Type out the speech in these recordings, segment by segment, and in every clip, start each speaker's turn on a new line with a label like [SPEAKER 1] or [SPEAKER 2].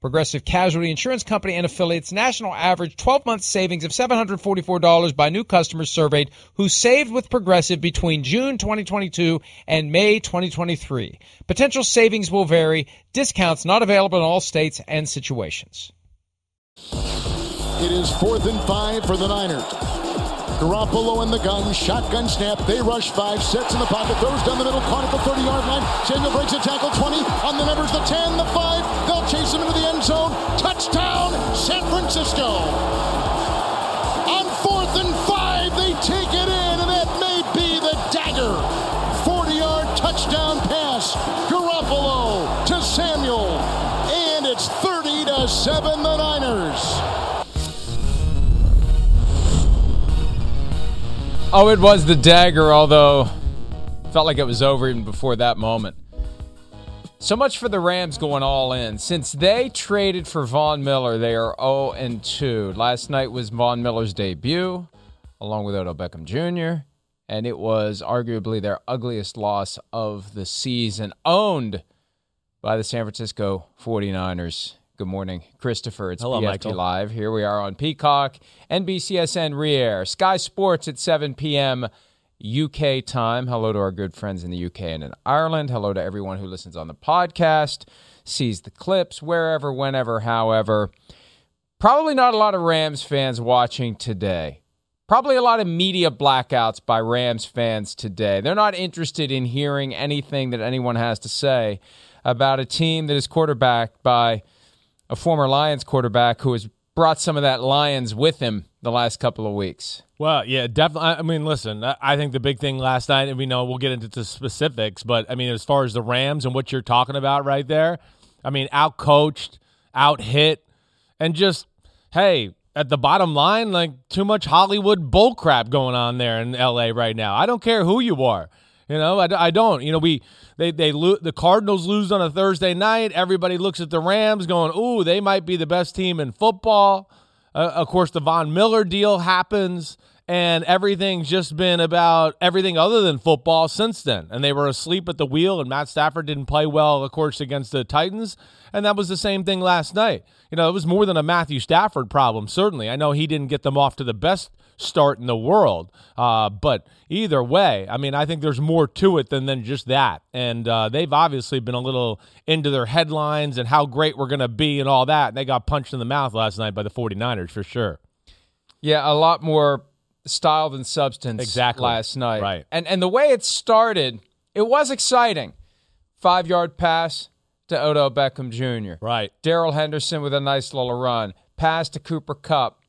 [SPEAKER 1] Progressive Casualty Insurance Company and affiliates national average 12 month savings of $744 by new customers surveyed who saved with Progressive between June 2022 and May 2023. Potential savings will vary. Discounts not available in all states and situations.
[SPEAKER 2] It is fourth and five for the Niners. Garoppolo in the gun, shotgun snap. They rush five, sets in the pocket, throws down the middle, caught at the 30 yard line. Samuel breaks a tackle, 20 on the numbers, the 10, the 5. They'll chase him into the end zone. Touchdown, San Francisco. On fourth and five, they take it in, and that may be the dagger. 40 yard touchdown pass. Garoppolo to Samuel. And it's 30 to 7 the
[SPEAKER 1] Oh, it was the dagger, although felt like it was over even before that moment. So much for the Rams going all in. Since they traded for Von Miller, they are 0 and 2. Last night was Von Miller's debut, along with Odell Beckham Jr., and it was arguably their ugliest loss of the season, owned by the San Francisco 49ers. Good morning, Christopher. It's
[SPEAKER 3] Hello,
[SPEAKER 1] PFT
[SPEAKER 3] Michael.
[SPEAKER 1] Live. Here we are on Peacock, NBCSN Re-Air, Sky Sports at 7 p.m. UK time. Hello to our good friends in the UK and in Ireland. Hello to everyone who listens on the podcast, sees the clips, wherever, whenever, however. Probably not a lot of Rams fans watching today. Probably a lot of media blackouts by Rams fans today. They're not interested in hearing anything that anyone has to say about a team that is quarterbacked by a former Lions quarterback who has brought some of that Lions with him the last couple of weeks.
[SPEAKER 3] Well, yeah, definitely. I mean, listen, I think the big thing last night, and we know we'll get into the specifics, but I mean, as far as the Rams and what you're talking about right there, I mean, out coached, out hit, and just, hey, at the bottom line, like too much Hollywood bullcrap going on there in LA right now. I don't care who you are. You know, I, I don't. You know, we they they lo- the Cardinals lose on a Thursday night. Everybody looks at the Rams, going, "Ooh, they might be the best team in football." Uh, of course, the Von Miller deal happens, and everything's just been about everything other than football since then. And they were asleep at the wheel, and Matt Stafford didn't play well, of course, against the Titans. And that was the same thing last night. You know, it was more than a Matthew Stafford problem, certainly. I know he didn't get them off to the best start in the world. Uh, but either way, I mean, I think there's more to it than, than just that. And uh, they've obviously been a little into their headlines and how great we're going to be and all that. And they got punched in the mouth last night by the 49ers for sure.
[SPEAKER 1] Yeah, a lot more style than substance
[SPEAKER 3] Exactly.
[SPEAKER 1] last night.
[SPEAKER 3] Right.
[SPEAKER 1] And and the way it started, it was exciting. Five yard pass to Odell Beckham Jr.
[SPEAKER 3] Right.
[SPEAKER 1] Darrell Henderson with a nice little run. Pass to Cooper Kupp.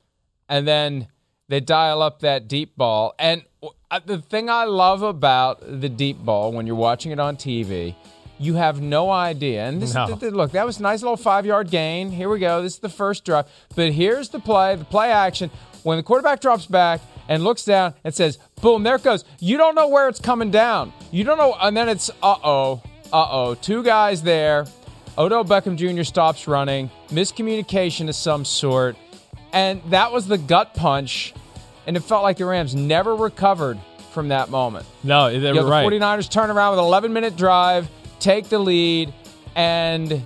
[SPEAKER 1] And then they dial up that deep ball. And uh, the thing I love about the deep ball when you're watching it on TV, you have no idea. And this,
[SPEAKER 3] No.
[SPEAKER 1] th- th- look, that was a nice little five yard gain. Here we go. This is the first drive. But here's the play, the play action. When the quarterback drops back and looks down and says, boom, there it goes. You don't know where it's coming down. You don't know. And then it's, uh oh, uh oh. Two guys there. Odell Beckham Jr. stops running. Miscommunication of some sort. And that was the gut punch. And it felt like the Rams never recovered from that moment.
[SPEAKER 3] No, they
[SPEAKER 1] You
[SPEAKER 3] were
[SPEAKER 1] know, the
[SPEAKER 3] right.
[SPEAKER 1] 49ers turn around with an 11 minute drive, take the lead, and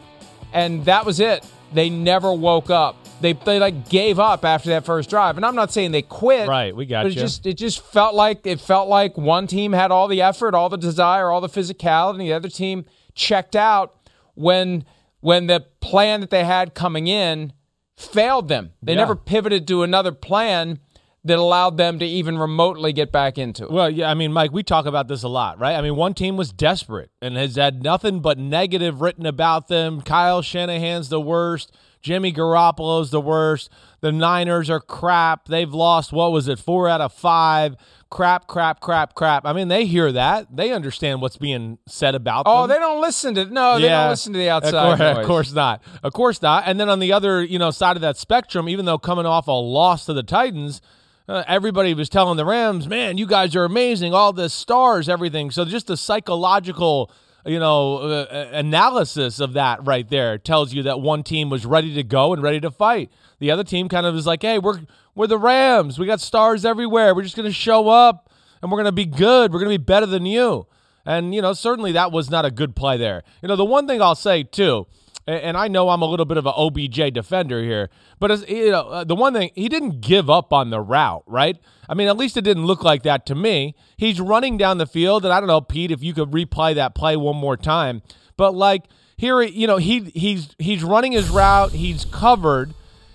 [SPEAKER 1] and that was it. They never woke up. They, they like gave up after that first drive. And I'm not saying they quit.
[SPEAKER 3] Right, we got
[SPEAKER 1] but it
[SPEAKER 3] you.
[SPEAKER 1] just it just felt like it felt like one team had all the effort, all the desire, all the physicality, and the other team checked out when when the plan that they had coming in failed them. They
[SPEAKER 3] Yeah.
[SPEAKER 1] never pivoted to another plan that allowed them to even remotely get back into it.
[SPEAKER 3] Well, yeah, I mean, Mike, we talk about this a lot, right? I mean, one team was desperate and has had nothing but negative written about them. Kyle Shanahan's the worst. Jimmy Garoppolo's the worst. The Niners are crap. They've lost, what was it, four out of five. Crap, crap, crap, crap. I mean, they hear that. They understand what's being said about
[SPEAKER 1] Oh,
[SPEAKER 3] them.
[SPEAKER 1] Oh, they don't listen to no, they don't listen to the outside.
[SPEAKER 3] Of course,
[SPEAKER 1] noise.
[SPEAKER 3] of course not. Of course not. And then on the other, you know, side of that spectrum, even though coming off a loss to the Titans, uh, everybody was telling the Rams, "Man, you guys are amazing. All the stars, everything." So just the psychological, you know, uh, analysis of that right there tells you that one team was ready to go and ready to fight. The other team kind of is like, "Hey, we're we're the Rams. We got stars everywhere. We're just going to show up and we're going to be good. We're going to be better than you." And, you know, certainly that was not a good play there. You know, the one thing I'll say, too, and, I know I'm a little bit of an OBJ defender here, but, as, you know, uh, the one thing, he didn't give up on the route, right? I mean, at least it didn't look like that to me. He's running down the field, and I don't know, Pete, if you could replay that play one more time. But, like, here, you know, he he's he's running his route, he's covered,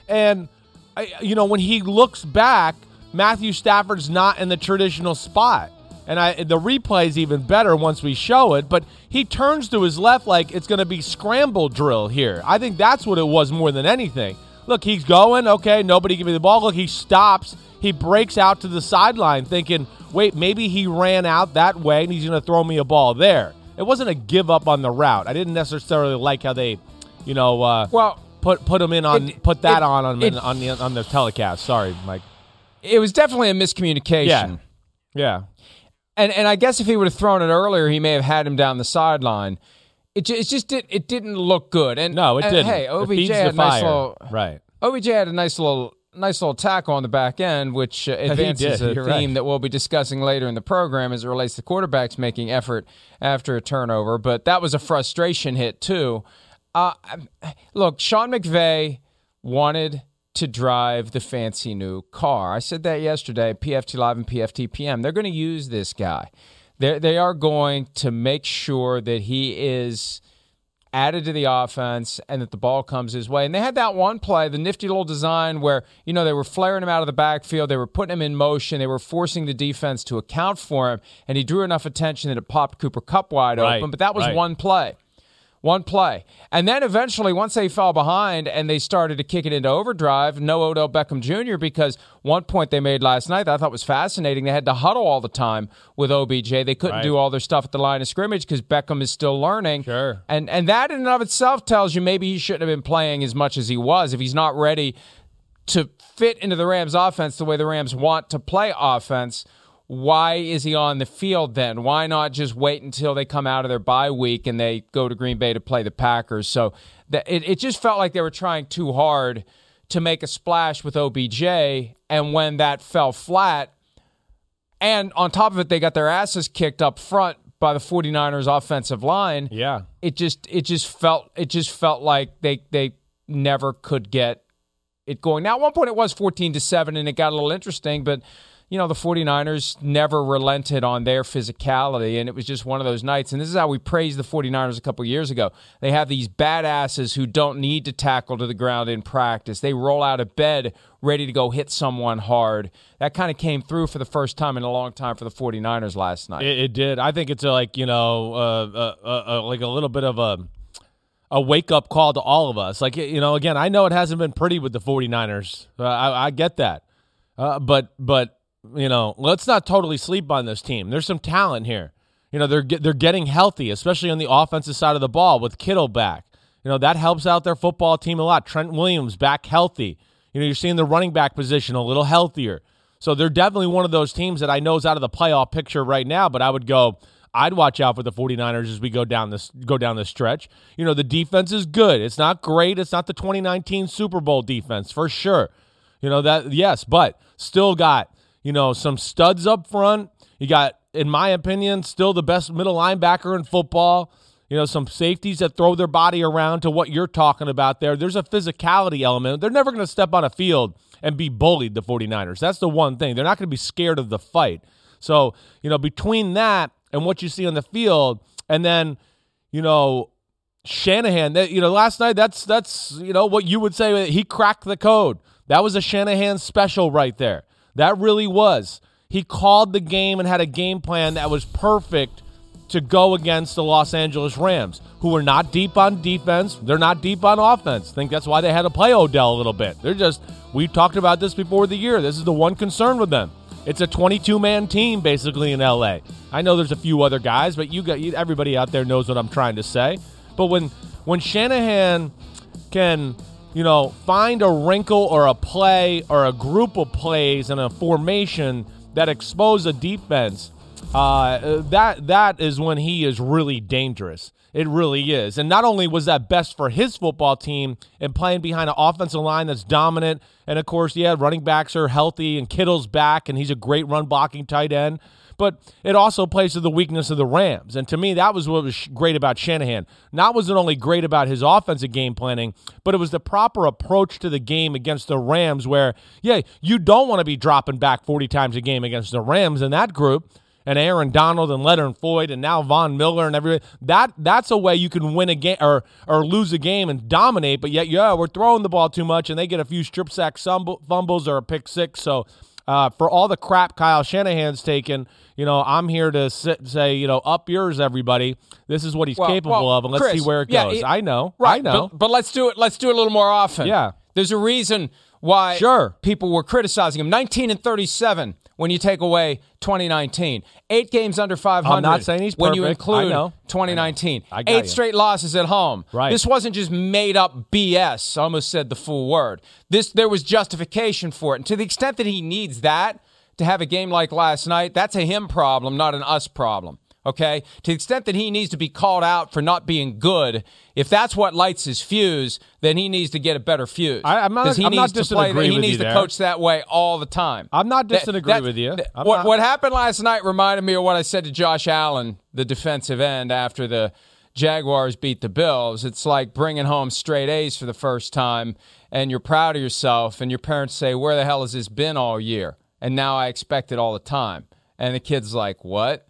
[SPEAKER 3] and, you know, when he looks back, Matthew Stafford's not in the traditional spot and I the replay is even better once we show it. But he turns to his left like it's going to be scramble drill here. I think that's what it was more than anything. Look, he's going. Okay, nobody give me the ball. Look, he stops. He breaks out to the sideline, thinking, "Wait, maybe he ran out that way and he's going to throw me a ball there." It wasn't a give up on the route. I didn't necessarily like how they, you know, uh,
[SPEAKER 1] Well,
[SPEAKER 3] put put him in on
[SPEAKER 1] it-
[SPEAKER 3] put that
[SPEAKER 1] it-
[SPEAKER 3] on on,
[SPEAKER 1] it-
[SPEAKER 3] on the on the telecast. Sorry, Mike.
[SPEAKER 1] it was definitely a miscommunication.
[SPEAKER 3] Yeah, yeah.
[SPEAKER 1] And and I guess if he would have thrown it earlier, he may have had him down the sideline. It just, it just did it didn't look good. And
[SPEAKER 3] No, it
[SPEAKER 1] and,
[SPEAKER 3] didn't.
[SPEAKER 1] Hey, OBJ had
[SPEAKER 3] the
[SPEAKER 1] a nice little
[SPEAKER 3] right.
[SPEAKER 1] OBJ had a nice little nice little tackle on the back end, which uh, advances a
[SPEAKER 3] You're
[SPEAKER 1] theme
[SPEAKER 3] right.
[SPEAKER 1] that we'll be discussing later in the program as it relates to quarterbacks making effort after a turnover. But that was a frustration hit too. Uh, look, Sean McVay wanted to drive the fancy new car. I said that yesterday, PFT Live and PFT PM. They're going to use this guy. They they are going to make sure that he is added to the offense and that the ball comes his way. And they had that one play, the nifty little design where, you know, they were flaring him out of the backfield, they were putting him in motion, they were forcing the defense to account for him, and he drew enough attention that it popped Cooper Kupp wide
[SPEAKER 3] Right,
[SPEAKER 1] open. But that was
[SPEAKER 3] right.
[SPEAKER 1] one play. One play. And then eventually, once they fell behind and they started to kick it into overdrive, no Odell Beckham Jr., because one point they made last night that I thought was fascinating. They had to huddle all the time with OBJ. They couldn't
[SPEAKER 3] Right.
[SPEAKER 1] do all their stuff at the line of scrimmage because Beckham is still learning.
[SPEAKER 3] Sure.
[SPEAKER 1] And and that in and of itself tells you maybe he shouldn't have been playing as much as he was if he's not ready to fit into the Rams offense the way the Rams want to play offense. Why is he on the field then? Why not just wait until they come out of their bye week and they go to Green Bay to play the Packers? So that it, it just felt like they were trying too hard to make a splash with OBJ. And when that fell flat, and on top of it, they got their asses kicked up front by the 49ers offensive line
[SPEAKER 3] Yeah.
[SPEAKER 1] it just it just felt it just felt like they they never could get it going. Now at one point it was 14 to 7 and it got a little interesting, but you know, the 49ers never relented on their physicality and it was just one of those nights. And this is how we praised the 49ers a couple years ago. They have these badasses who don't need to tackle to the ground in practice. They roll out of bed ready to go hit someone hard. That kind of came through for the first time in a long time for the 49ers last night.
[SPEAKER 3] It, it did. I think it's a, like you know, uh, uh, uh, uh, like a little bit of a a wake up call to all of us. Like you know, again, I know it hasn't been pretty with the 49ers. Uh, I, I get that, uh, but but you know, let's not totally sleep on this team. There's some talent here. You know, they're they're getting healthy, especially on the offensive side of the ball with Kittle back. You know, that helps out their football team a lot. Trent Williams back healthy. You know, you're seeing the running back position a little healthier. So they're definitely one of those teams that I know is out of the playoff picture right now, but I would go I'd watch out for the 49ers as we go down this go down this stretch. You know, the defense is good. It's not great. It's not the 2019 Super Bowl defense for sure. You know that yes, but still got, you know, some studs up front. You got, in my opinion, still the best middle linebacker in football. You know, some safeties that throw their body around to what you're talking about there. There's a physicality element. They're never going to step on a field and be bullied, the 49ers. That's the one thing. They're not going to be scared of the fight. So, you know, between that and what you see on the field, and then, you know, Shanahan, that you know, last night that's that's you know what you would say he cracked the code. That was a Shanahan special right there. That really was. He called the game and had a game plan that was perfect to go against the Los Angeles Rams, who are not deep on defense. They're not deep on offense. I think that's why they had to play Odell a little bit. They're just, We've talked about this before the year. This is the one concern with them. It's a 22 man team basically in LA. I know there's a few other guys, but you got everybody out there knows what I'm trying to say. But when when Shanahan can you know, find a wrinkle or a play or a group of plays and a formation that expose a defense, uh, that that is when he is really dangerous. It really is. And not only was that best for his football team and playing behind an offensive line that's dominant, and of course, yeah, running backs are healthy and Kittle's back and he's a great run blocking tight end but it also plays to the weakness of the Rams. And to me, that was what was great about Shanahan. Not was it only great about his offensive game planning, but it was the proper approach to the game against the Rams where, yeah, you don't want to be dropping back 40 times a game against the Rams in that group and Aaron Donald and Leonard Floyd and now Von Miller and everybody. That that's a way you can win a game or or lose a game and dominate. But yet, yeah, we're throwing the ball too much, and they get a few strip sack fumbles or a pick six. So uh, for all the crap Kyle Shanahan's taken, you know, I'm here to sit, say, you know, up yours, everybody. This is what he's well, capable well, of, and let's Chris, see where it goes. I know,
[SPEAKER 1] right?
[SPEAKER 3] I know,
[SPEAKER 1] but, but let's do it. Let's do it a little more often.
[SPEAKER 3] Yeah,
[SPEAKER 1] there's a reason why
[SPEAKER 3] sure.
[SPEAKER 1] people were criticizing him. 19 and 37 when you take away 2019. Eight games under 500.
[SPEAKER 3] I'm not saying he's
[SPEAKER 1] perfect. When you include 2019. I I Eight you. straight losses at home.
[SPEAKER 3] Right.
[SPEAKER 1] This wasn't just made up BS. I almost said the full word. This There was justification for it. And to the extent that he needs that to have a game like last night, that's a him problem, not an us problem okay? To the extent that he needs to be called out for not being good, if that's what lights his fuse, then he needs to get a better fuse.
[SPEAKER 3] I, am not,
[SPEAKER 1] he
[SPEAKER 3] I'm
[SPEAKER 1] needs
[SPEAKER 3] not
[SPEAKER 1] to play,
[SPEAKER 3] He
[SPEAKER 1] needs
[SPEAKER 3] to
[SPEAKER 1] there. coach that way all the time.
[SPEAKER 3] I'm not disagreeing with you.
[SPEAKER 1] what, not. what happened last night reminded me of what I said to Josh Allen, the defensive end, after the Jaguars beat the Bills. It's like bringing home straight A's for the first time, and you're proud of yourself, and your parents say, Where the hell has this been all year? And now I expect it all the time. And the kid's like, What?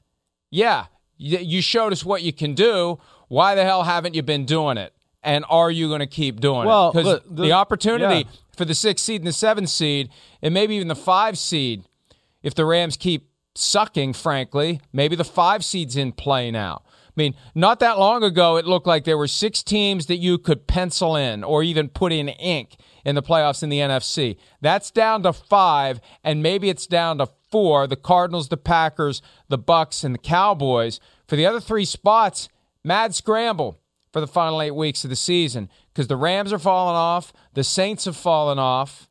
[SPEAKER 1] Yeah, you showed us what you can do. Why the hell haven't you been doing it? And are you going to keep doing
[SPEAKER 3] well,
[SPEAKER 1] it? Because
[SPEAKER 3] the,
[SPEAKER 1] the, opportunity
[SPEAKER 3] yeah.
[SPEAKER 1] for the sixth seed and the seventh seed, and maybe even the five seed, if the Rams keep sucking, frankly, maybe the five seed's in play now. I mean, not that long ago, it looked like there were six teams that you could pencil in or even put in ink in the playoffs in the NFC. That's down to five, and maybe it's down to four the Cardinals, the Packers, the Bucs, and the Cowboys. For the other three spots, mad scramble for the final eight weeks of the season because the Rams are falling off, the Saints have fallen off.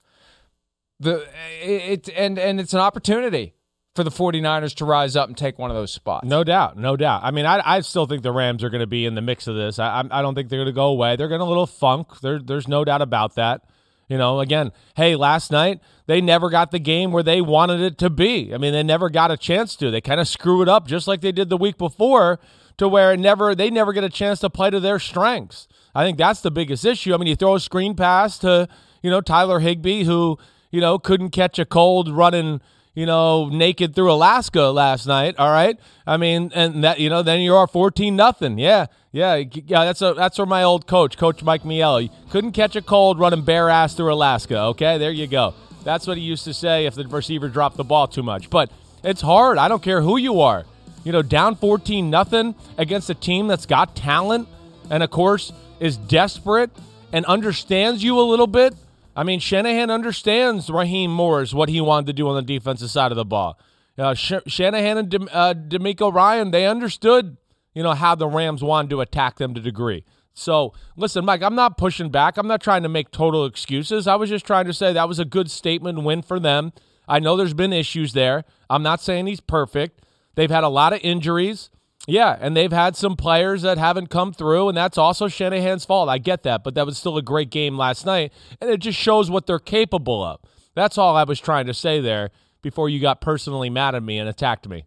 [SPEAKER 1] The it, and and it's an opportunity for the 49ers to rise up and take one of those spots.
[SPEAKER 3] No doubt, no doubt. I mean, I, I still think the Rams are going to be in the mix of this. I, I don't think they're going to go away. They're going to a little funk. There, there's no doubt about that. You know, again, hey, last night they never got the game where they wanted it to be. I mean, they never got a chance to. They kind of screw it up just like they did the week before to where never they never get a chance to play to their strengths. I think that's the biggest issue. I mean, you throw a screen pass to, you know, Tyler Higbee who, you know, couldn't catch a cold running you know, naked through Alaska last night. All right. I mean, and that, you know, then you are 14 nothing. Yeah. Yeah. Yeah. That's a, that's where my old coach, Coach Mike Miello, couldn't catch a cold running bare ass through Alaska. Okay. There you go. That's what he used to say if the receiver dropped the ball too much. But it's hard. I don't care who you are. You know, down 14 nothing against a team that's got talent and, of course, is desperate and understands you a little bit I mean, Shanahan understands Raheem Morris, what he wanted to do on the defensive side of the ball. Uh, Sh- Shanahan and De- uh, DeMeco Ryan, they understood, you know, how the Rams wanted to attack them to degree. So, listen, Mike, I'm not pushing back. I'm not trying to make total excuses. I was just trying to say that was a good statement win for them. I know there's been issues there. I'm not saying he's perfect. They've had a lot of injuries. Yeah, and they've had some players that haven't come through, and that's also Shanahan's fault. I get that, but that was still a great game last night, and it just shows what they're capable of. That's all I was trying to say there before you got personally mad at me and attacked me.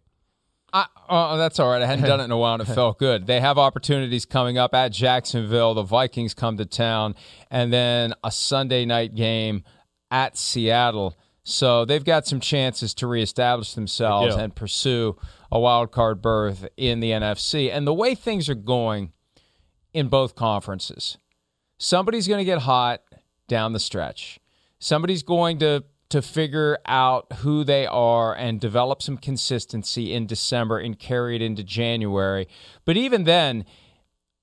[SPEAKER 1] I, oh, that's all right. I hadn't done it in a while, and it felt good. They have opportunities coming up at Jacksonville. The Vikings come to town, and then a Sunday night game at Seattle. So they've got some chances to reestablish themselves and pursue a wild card berth in the NFC. And the way things are going in both conferences, somebody's going to get hot down the stretch. Somebody's going to to figure out who they are and develop some consistency in December and carry it into January. But even then,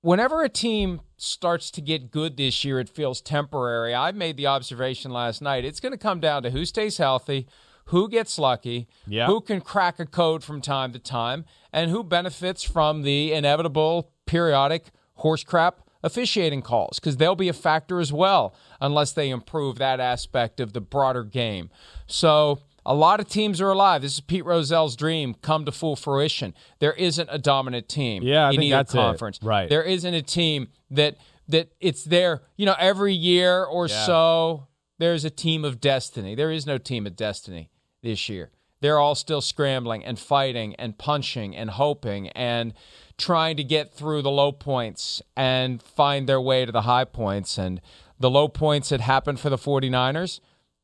[SPEAKER 1] whenever a team starts to get good this year, it feels temporary. I made the observation last night. It's going to come down to who stays healthy, who gets lucky,
[SPEAKER 3] Yeah.
[SPEAKER 1] who can crack a code from time to time, and who benefits from the inevitable periodic horse crap officiating calls because they'll be a factor as well unless they improve that aspect of the broader game. So a lot of teams are alive. This is Pete Rozelle's dream come to full fruition. There isn't a dominant team
[SPEAKER 3] Yeah, I
[SPEAKER 1] in either
[SPEAKER 3] that's it.
[SPEAKER 1] conference.
[SPEAKER 3] Right.
[SPEAKER 1] There isn't a team that that it's there, you know, every year or so there's a team of destiny. There is no team of destiny this year. They're all still scrambling and fighting and punching and hoping and trying to get through the low points and find their way to the high points. And the low points had happened for the 49ers,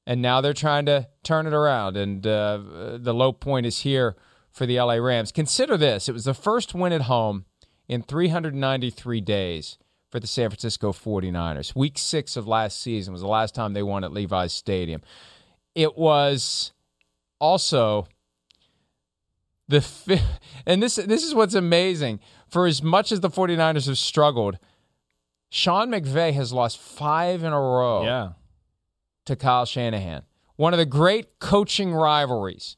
[SPEAKER 1] and now they're trying to turn it around. And uh, the low point is here for the LA Rams. Consider this it was the first win at home in 393 days for the San Francisco 49ers. Week six of last season was the last time they won at Levi's Stadium. It was also the fi- and this this is what's amazing for as much as the 49ers have struggled Sean McVay has lost 5 in a row
[SPEAKER 3] Yeah.
[SPEAKER 1] to Kyle Shanahan. One of the great coaching rivalries.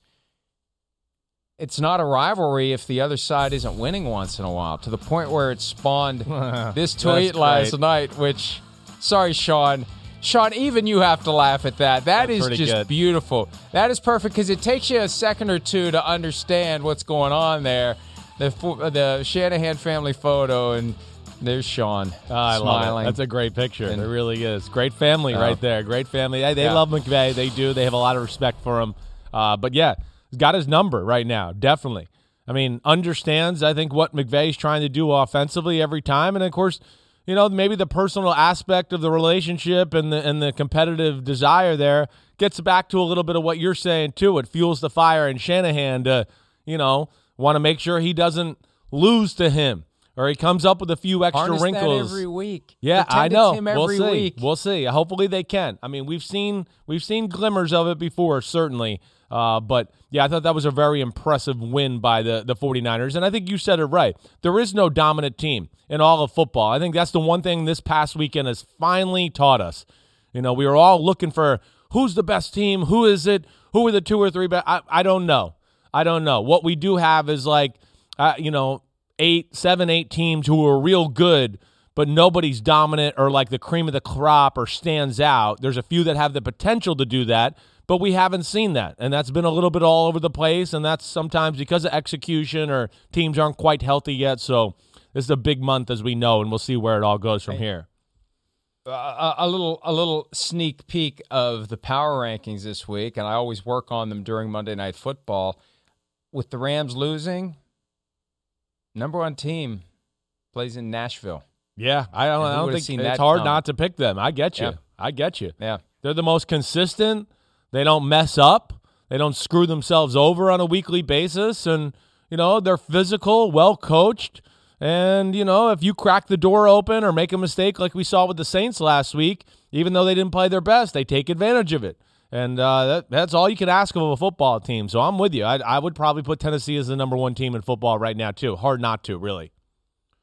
[SPEAKER 1] It's not a rivalry if the other side isn't winning once in a while, to the point where it spawned this tweet last night, which, sorry, Sean. Sean, even you have to laugh at that. That
[SPEAKER 3] That's
[SPEAKER 1] is just
[SPEAKER 3] good.
[SPEAKER 1] beautiful. That is perfect because it takes you a second or two to understand what's going on there. The the Shanahan family photo, and there's Sean
[SPEAKER 3] Oh, I love
[SPEAKER 1] smiling.
[SPEAKER 3] it. That's a great picture.
[SPEAKER 1] And-
[SPEAKER 3] it really is. Great family
[SPEAKER 1] Oh.
[SPEAKER 3] right there. Great family. They, they
[SPEAKER 1] Yeah.
[SPEAKER 3] love McVay. They do. They have a lot of respect for him. Uh, but yeah, he's got his number right now. Definitely. I mean, understands, I think, what McVay's trying to do offensively every time. And of course, you know, maybe the personal aspect of the relationship and the and the competitive desire there gets back to a little bit of what you're saying too. It fuels the fire in Shanahan to, you know, want to make sure he doesn't lose to him. Or he comes up with a few extra
[SPEAKER 1] Harness that
[SPEAKER 3] wrinkles
[SPEAKER 1] every week.
[SPEAKER 3] yeah,
[SPEAKER 1] Pretend
[SPEAKER 3] I know.
[SPEAKER 1] him
[SPEAKER 3] we'll see.
[SPEAKER 1] week.
[SPEAKER 3] We'll see. Hopefully they can. I mean, we've seen we've seen glimmers of it before, certainly. Uh, but yeah, I thought that was a very impressive win by the the 49ers. And I think you said it right. There is no dominant team in all of football. I think that's the one thing this past weekend has finally taught us. You know, we were all looking for who's the best team, who is it, who are the two or three best. I, I don't know. I don't know. What we do have is like, uh, you know, eight, seven, eight teams who are real good, but nobody's dominant or like the cream of the crop or stands out. There's a few that have the potential to do that, but we haven't seen that. And that's been a little bit all over the place. And that's sometimes because of execution or teams aren't quite healthy yet. So this is a big month, as we know, and we'll see where it all goes from here.
[SPEAKER 1] a, a little a little sneak peek of the power rankings this week, and I always work on them during Monday Night Football. With the Rams losing, number one team plays in Nashville.
[SPEAKER 3] Yeah, I don't, I don't think it's hard
[SPEAKER 1] coming?
[SPEAKER 3] not to pick them. I get you.
[SPEAKER 1] Yeah.
[SPEAKER 3] I get you.
[SPEAKER 1] Yeah,
[SPEAKER 3] They're the most consistent. They don't mess up. They don't screw themselves over on a weekly basis. And, you know, they're physical, well coached. And, you know, if you crack the door open or make a mistake like we saw with the Saints last week, even though they didn't play their best, they take advantage of it. And uh, that, that's all you can ask of a football team. So I'm with you. I, I would probably put Tennessee as the number one team in football right now, too. Hard not to, really.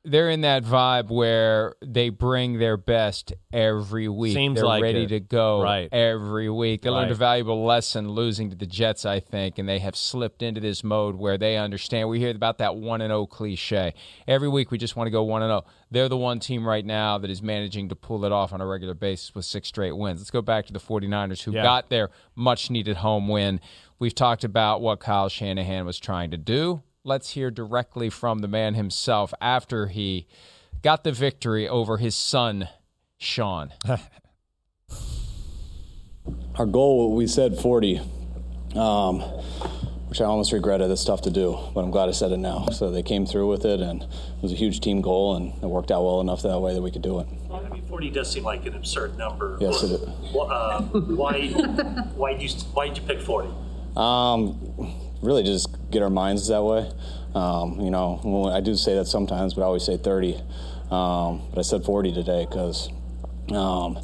[SPEAKER 1] They're in that vibe where they bring their best every week.
[SPEAKER 3] Seems
[SPEAKER 1] they're
[SPEAKER 3] like
[SPEAKER 1] ready
[SPEAKER 3] it.
[SPEAKER 1] to go
[SPEAKER 3] Right.
[SPEAKER 1] every week. They learned a valuable lesson losing to the Jets, I think, and they have slipped into this mode where they understand. We hear about that one and zero cliche every week. We just want to go one and zero. They're the one team right now that is managing to pull it off on a regular basis with six straight wins. Let's go back to the 49ers who
[SPEAKER 3] Yeah.
[SPEAKER 1] got their much needed home win. We've talked about what Kyle Shanahan was trying to do. Let's hear directly from the man himself after he got the victory over his son, Sean.
[SPEAKER 4] our goal we said 40 um, which I almost regretted. It's tough to do, but I'm glad I said it now. So they came through with it, and it was a huge team goal, and it worked out well enough that way that we could do it.
[SPEAKER 5] I mean, 40 does seem like an absurd number.
[SPEAKER 4] Yes, it is.
[SPEAKER 5] Uh, why, why did you, why did you pick 40?
[SPEAKER 4] Um, really, just get our minds that way. Um, you know, I do say that sometimes, but I always say 30. Um, but I said 40 today because um,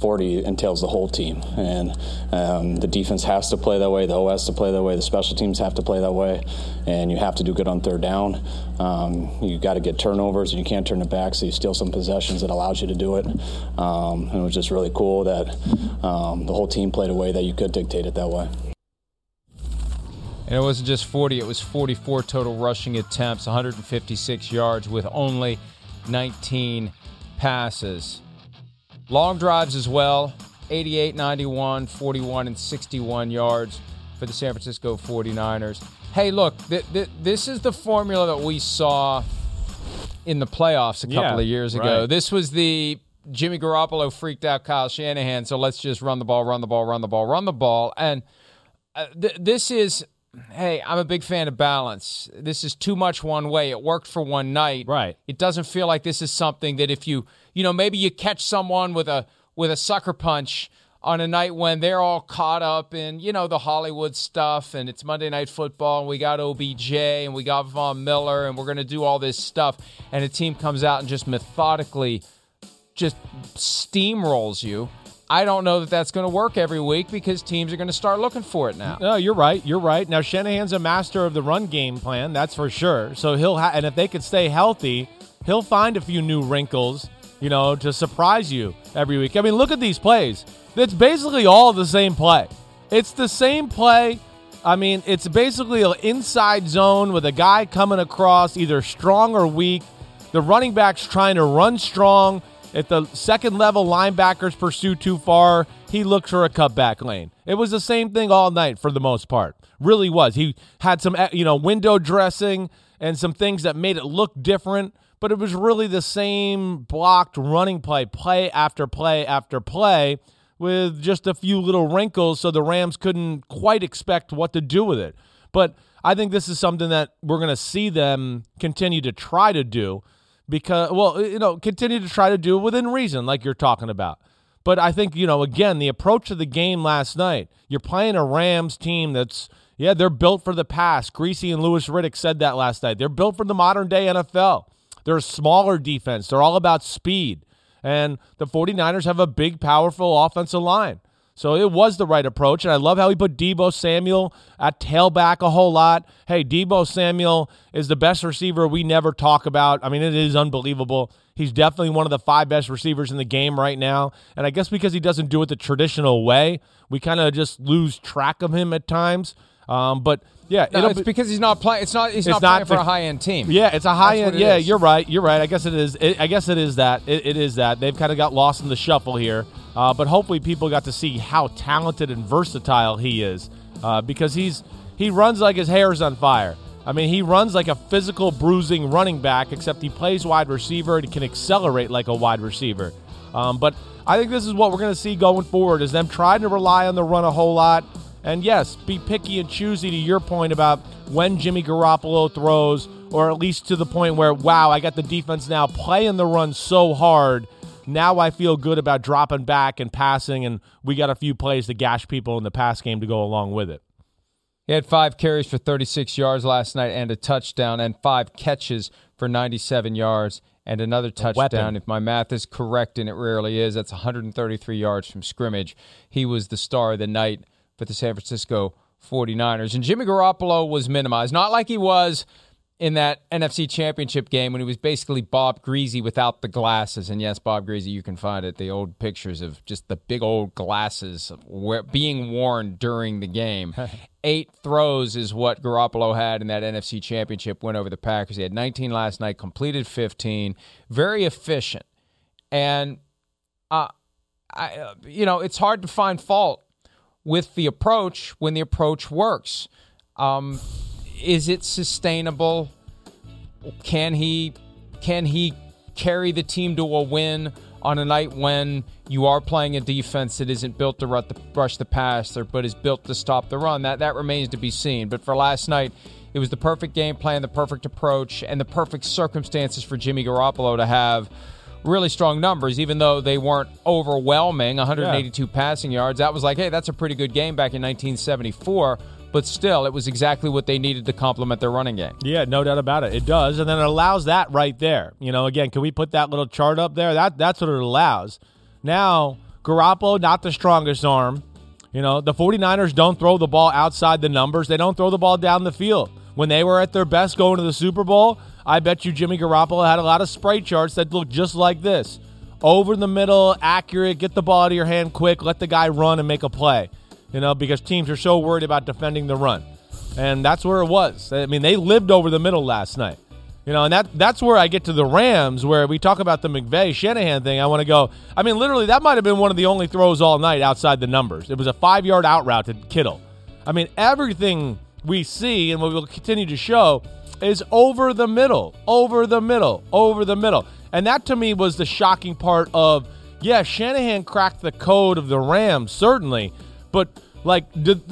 [SPEAKER 4] 40 entails the whole team, and um, the defense has to play that way, the O has to play that way, the special teams have to play that way, and you have to do good on third down. Um, you got to get turnovers, and you can't turn it back, so you steal some possessions that allows you to do it. Um, and it was just really cool that um, the whole team played a way that you could dictate it that way.
[SPEAKER 1] And it wasn't just 40, it was 44 total rushing attempts, 156 yards with only 19 passes. Long drives as well 88, 91, 41, and 61 yards for the San Francisco 49ers. Hey, look, th- th- this is the formula that we saw in the playoffs a couple
[SPEAKER 3] Yeah,
[SPEAKER 1] of years ago.
[SPEAKER 3] right.
[SPEAKER 1] This was the Jimmy Garoppolo freaked out Kyle Shanahan, so let's just run the ball, run the ball, run the ball, run the ball. And uh, th- this is, hey, I'm a big fan of balance. This is too much one way. It worked for one night.
[SPEAKER 3] Right.
[SPEAKER 1] It doesn't feel like this is something that if you, you know, maybe you catch someone with a with a sucker punch on a night when they're all caught up in, you know, the Hollywood stuff and it's Monday Night Football and we got OBJ and we got Von Miller and we're going to do all this stuff and a team comes out and just methodically just steamrolls you. I don't know that that's going to work every week because teams are going to start looking for it now.
[SPEAKER 3] No, you're right. You're right. Now Shanahan's a master of the run game plan, that's for sure. So he'll ha- and if they could stay healthy, he'll find a few new wrinkles, you know, to surprise you every week. I mean, look at these plays. It's basically all the same play. It's the same play. I mean, it's basically an inside zone with a guy coming across, either strong or weak. The running back's trying to run strong. If the second level linebackers pursue too far, he looks for a cutback lane. It was the same thing all night for the most part. Really was. He had some, you know, window dressing and some things that made it look different, but it was really the same blocked running play, play after play after play, with just a few little wrinkles so the Rams couldn't quite expect what to do with it. But I think this is something that we're going to see them continue to try to do because, well, you know, continue to try to do it within reason, like you're talking about. But I think, you know, again, the approach of the game last night, you're playing a Rams team that's, yeah, they're built for the pass. Griese and Louis Riddick said that last night. They're built for the modern day NFL. They're a smaller defense, they're all about speed. And the 49ers have a big, powerful offensive line. So it was the right approach. And I love how he put Deebo Samuel at tailback a whole lot. Hey, Deebo Samuel is the best receiver we never talk about. I mean, it is unbelievable. He's definitely one of the five best receivers in the game right now. And I guess because he doesn't do it the traditional way, we kind of just lose track of him at times. Um, but yeah,
[SPEAKER 1] No,
[SPEAKER 3] it'll
[SPEAKER 1] it's
[SPEAKER 3] be-
[SPEAKER 1] because he's not playing. It's not. He's
[SPEAKER 3] It's
[SPEAKER 1] not,
[SPEAKER 3] not
[SPEAKER 1] playing for a high end team.
[SPEAKER 3] yeah, it's a high
[SPEAKER 1] That's
[SPEAKER 3] end. Yeah,
[SPEAKER 1] is.
[SPEAKER 3] you're right. You're right. I guess it is. It, I guess it is that. It, it is that. They've kind of got lost in the shuffle here. Uh, but hopefully, people got to see how talented and versatile he is uh, because he's he runs like his hair's on fire. I mean, he runs like a physical bruising running back, except he plays wide receiver and can accelerate like a wide receiver. Um, but I think this is what we're going to see going forward: is them trying to rely on the run a whole lot. And yes, be picky and choosy to your point about when Jimmy Garoppolo throws, or at least to the point where, wow, I got the defense now playing the run so hard. Now I feel good about dropping back and passing, and we got a few plays to gash people in the pass game to go along with it.
[SPEAKER 1] He had five carries for 36 yards last night and a touchdown, and five catches for 97 yards and another touchdown. If my math is correct, and it rarely is, that's 133 yards from scrimmage. He was the star of the night for the San Francisco 49ers. And Jimmy Garoppolo was minimized, not like he was in that NFC Championship game when he was basically Bob Griese without the glasses. And yes, Bob Griese, you can find it, the old pictures of just the big old glasses being worn during the game. Eight throws is what Garoppolo had in that NFC Championship win over the Packers. He had 19 last night, completed 15, very efficient. And, uh, I, uh, you know, it's hard to find fault with the approach when the approach works. Um, is it sustainable? Can he can he carry the team to a win on a night when you are playing a defense that isn't built to rush the passer, but is built to stop the run. That that remains to be seen. But for last night, it was the perfect game plan, the perfect approach, and the perfect circumstances for Jimmy Garoppolo to have really strong numbers, even though they weren't overwhelming 182 yeah. passing yards. That was like, hey, that's a pretty good game back in 1974 but still, it was exactly what they needed to complement their running game.
[SPEAKER 3] Yeah, no doubt about it. It does, and then it allows that right there. You know, again, can we put that little chart up there? That that's what it allows. Now, Garoppolo, not the strongest arm. You know, the 49ers don't throw the ball outside the numbers. They don't throw the ball down the field. When they were at their best going to the Super Bowl, I bet you Jimmy Garoppolo had a lot of spray charts that looked just like this. Over the middle, accurate, get the ball out of your hand quick, let the guy run and make a play you know, because teams are so worried about defending the run. And that's where it was. I mean, they lived over the middle last night. You know, and that that's where I get to the Rams, where we talk about the McVay Shanahan thing. I want to go. I mean, literally, that might have been one of the only throws all night outside the numbers. It was a five yard out route to Kittle. I mean, everything we see and what we'll continue to show is over the middle, over the middle, over the middle. And that to me was the shocking part of, yeah, Shanahan cracked the code of the Rams, certainly. But like, did,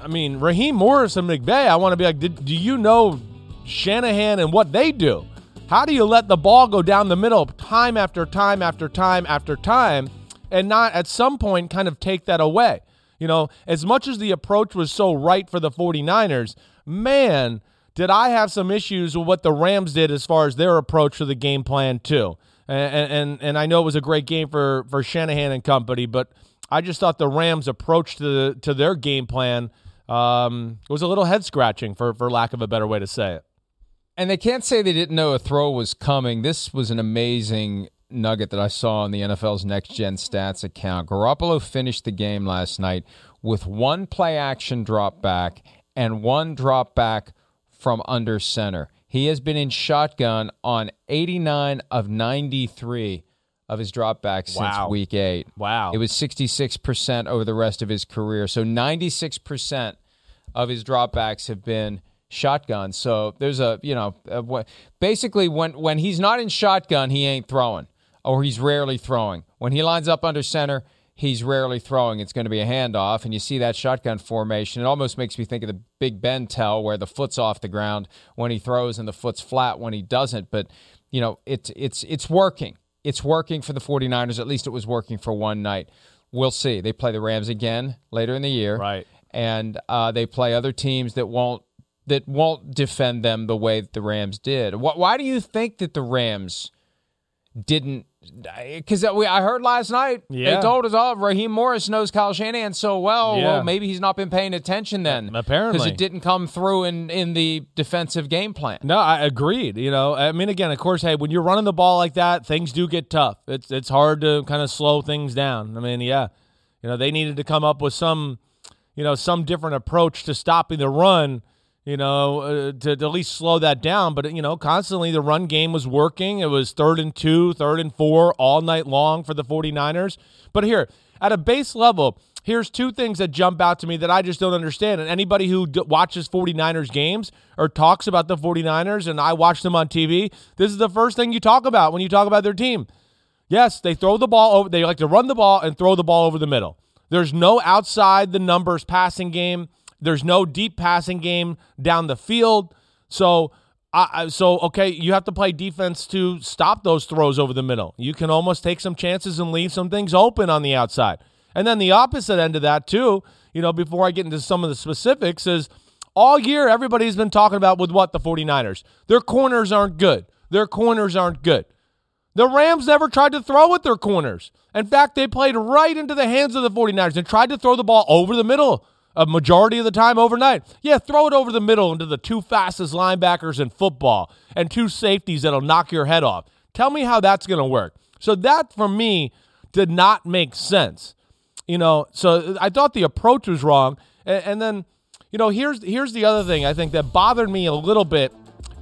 [SPEAKER 3] I mean, Raheem Morris and McVay, I want to be like, did, do you know Shanahan and what they do? How do you let the ball go down the middle time after time after time after time and not at some point kind of take that away? You know, as much as the approach was so right for the 49ers, man, did I have some issues with what the Rams did as far as their approach to the game plan, too. And, and, and I know it was a great game for, for Shanahan and company, but I just thought the Rams' approach to to their game plan um, was a little head scratching, for for lack of a better way to say it.
[SPEAKER 1] And they can't say they didn't know a throw was coming. This was an amazing nugget that I saw on the NFL's Next Gen Stats account. Garoppolo finished the game last night with one play action drop back and one drop back from under center. He has been in shotgun on 89 of 93 of his dropbacks since week eight.
[SPEAKER 3] Wow.
[SPEAKER 1] It was 66% over the rest of his career. So 96% of his dropbacks have been shotgun. So there's a, you know, a, basically when, when he's not in shotgun, he ain't throwing or he's rarely throwing. When he lines up under center, he's rarely throwing. It's going to be a handoff. And you see that shotgun formation. It almost makes me think of the Big Ben tell where the foot's off the ground when he throws and the foot's flat when he doesn't. But, you know, it's, it's, it's working it's working for the 49ers. At least it was working for one night. We'll see. They play the Rams again later in the year.
[SPEAKER 3] Right.
[SPEAKER 1] And uh, they play other teams that won't that won't defend them the way that the Rams did. Why do you think that the Rams didn't because I heard last night
[SPEAKER 3] yeah.
[SPEAKER 1] they told us, "Oh, Raheem Morris knows Kyle Shanahan so well. Yeah. Well, maybe he's not been paying attention then.
[SPEAKER 3] Apparently,
[SPEAKER 1] because it didn't come through in in the defensive game plan."
[SPEAKER 3] No, I agreed. You know, I mean, again, of course, hey, when you're running the ball like that, things do get tough. It's it's hard to kind of slow things down. I mean, yeah, you know, they needed to come up with some, you know, some different approach to stopping the run you know, uh, to, to, at least slow that down. But, you know, constantly the run game was working. It was third and two, third and four all night long for the 49ers. But here, at a base level, here's two things that jump out to me that I just don't understand. And anybody who d- watches 49ers games or talks about the 49ers, and I watch them on TV, this is the first thing you talk about when you talk about their team. Yes, they throw the ball over, they like to run the ball and throw the ball over the middle. There's no outside the numbers passing game. There's no deep passing game down the field. So, uh, so okay, you have to play defense to stop those throws over the middle. You can almost take some chances and leave some things open on the outside. And then the opposite end of that too, you know, before I get into some of the specifics is all year everybody's been talking about with what the 49ers. Their corners aren't good. Their corners aren't good. The Rams never tried to throw at their corners. In fact, they played right into the hands of the 49ers and tried to throw the ball over the middle a majority of the time overnight. Yeah, throw it over the middle into the two fastest linebackers in football and two safeties that'll knock your head off. Tell me how that's going to work. So that for me did not make sense. You know, so I thought the approach was wrong. And, and then, you know, here's here's the other thing I think that bothered me a little bit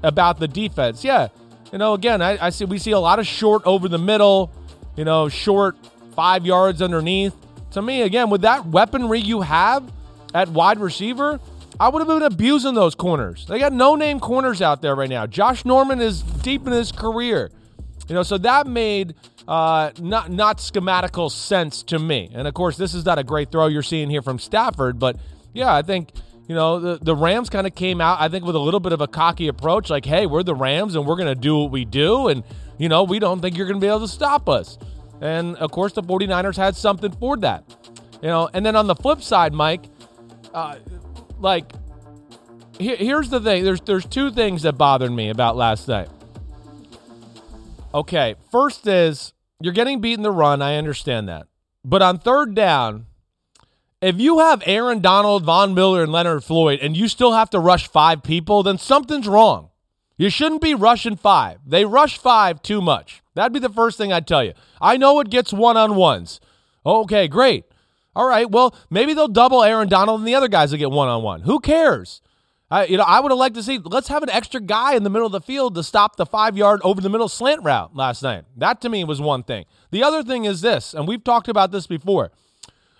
[SPEAKER 3] about the defense. Yeah, you know, again, I, I see we see a lot of short over the middle, you know, short five yards underneath. To me, again, with that weaponry you have, at wide receiver, I would have been abusing those corners. They got no name corners out there right now. Josh Norman is deep in his career. You know, so that made uh, not not schematical sense to me. And of course, this is not a great throw you're seeing here from Stafford, but yeah, I think you know the the Rams kind of came out. I think with a little bit of a cocky approach, like, hey, we're the Rams and we're gonna do what we do, and you know we don't think you're gonna be able to stop us. And of course, the 49ers had something for that. You know, and then on the flip side, Mike, like here, here's the thing. There's there's two things that bothered me about last night. Okay, first is you're getting beaten the run. I understand that, but on third down, if you have Aaron Donald, Von Miller, and Leonard Floyd, and you still have to rush five people, then something's wrong. You shouldn't be rushing five. They rush five too much. That'd be the first thing I'd tell you. I know it gets one on ones. Okay, great. All right, well, maybe they'll double Aaron Donald and the other guys will get one on one. Who cares? I, you know, I would have liked to see. Let's have an extra guy in the middle of the field to stop the five yard over the middle slant route last night. That to me was one thing. The other thing is this, and we've talked about this before.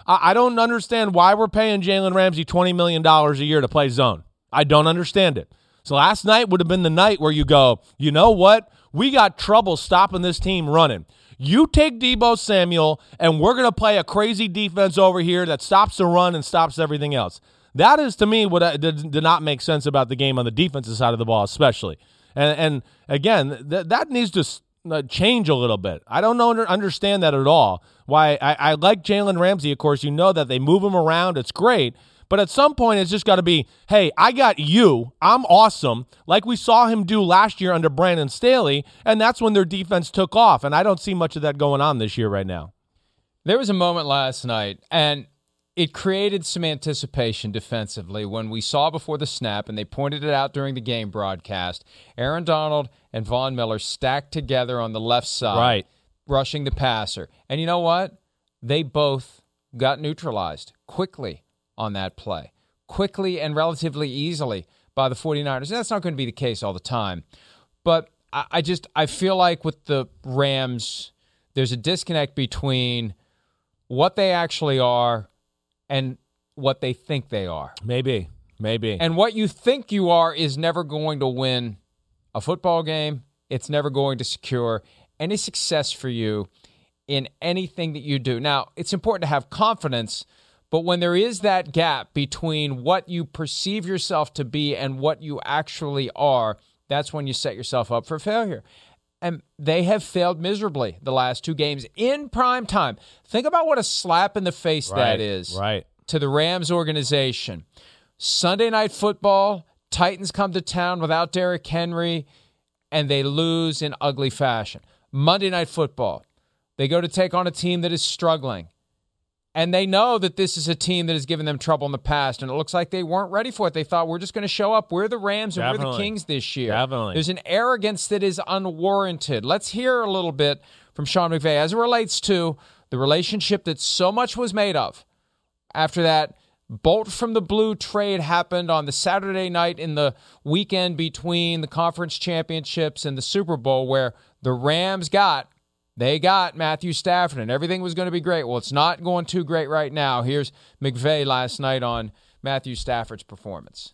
[SPEAKER 3] I, I don't understand why we're paying Jalen Ramsey twenty million dollars a year to play zone. I don't understand it. So last night would have been the night where you go, you know what? We got trouble stopping this team running. You take Deebo Samuel, and we're going to play a crazy defense over here that stops the run and stops everything else. That is to me what uh, did, did not make sense about the game on the defensive side of the ball, especially. And, and again, th- that needs to uh, change a little bit. I don't know, understand that at all. Why I, I like Jalen Ramsey, of course. You know that they move him around. It's great. But at some point, it's just got to be, hey, I got you. I'm awesome, like we saw him do last year under Brandon Staley. And that's when their defense took off. And I don't see much of that going on this year right now.
[SPEAKER 1] There was a moment last night, and it created some anticipation defensively when we saw before the snap, and they pointed it out during the game broadcast. Aaron Donald and Von Miller stacked together on the left side,
[SPEAKER 3] right,
[SPEAKER 1] rushing the passer. And you know what? They both got neutralized quickly on that play, quickly and relatively easily by the 49ers. That's not going to be the case all the time. But I, I just I feel like with the Rams, there's a disconnect between what they actually are and what they think they are.
[SPEAKER 3] Maybe. Maybe.
[SPEAKER 1] And what you think you are is never going to win a football game. It's never going to secure any success for you in anything that you do. Now, it's important to have confidence, but when there is that gap between what you perceive yourself to be and what you actually are, that's when you set yourself up for failure. And they have failed miserably the last two games in prime time. Think about what a slap in the face
[SPEAKER 3] right,
[SPEAKER 1] that is
[SPEAKER 3] right.
[SPEAKER 1] to the Rams organization. Sunday night football, Titans come to town without Derrick Henry, and they lose in ugly fashion. Monday night football, they go to take on a team that is struggling. And they know that this is a team that has given them trouble in the past, and it looks like they weren't ready for it. They thought we're just going to show up. We're the Rams and
[SPEAKER 3] Definitely.
[SPEAKER 1] we're the Kings this year.
[SPEAKER 3] Definitely.
[SPEAKER 1] There's an arrogance that is unwarranted. Let's hear a little bit from Sean McVay as it relates to the relationship that so much was made of after that bolt from the blue trade happened on the Saturday night in the weekend between the conference championships and the Super Bowl, where the Rams got they got Matthew Stafford and everything was going to be great. Well, it's not going too great right now. Here's McVay last night on Matthew Stafford's performance.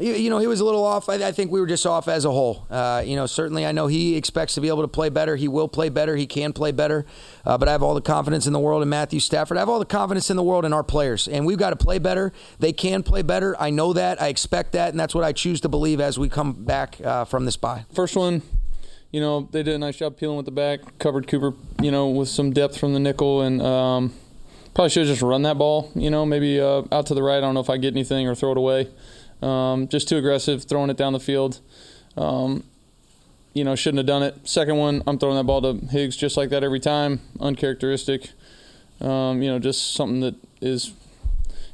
[SPEAKER 6] You, you know, he was a little off. I, I, think we were just off as a whole. Uh, you know, certainly I know he expects to be able to play better. He will play better. He can play better. Uh, but I have all the confidence in the world in Matthew Stafford. I have all the confidence in the world in our players. And we've got to play better. They can play better. I know that. I expect that. And that's what I choose to believe as we come back uh, from this bye.
[SPEAKER 7] First one, you know, they did a nice job peeling with the back, covered Cooper, you know, with some depth from the nickel, and um, probably should have just run that ball, you know, maybe uh, out to the right. I don't know if I get anything or throw it away. Um, just too aggressive, throwing it down the field. Um, you know, shouldn't have done it. Second one, I'm throwing that ball to Higgs just like that every time. Uncharacteristic. Um, you know, just something that is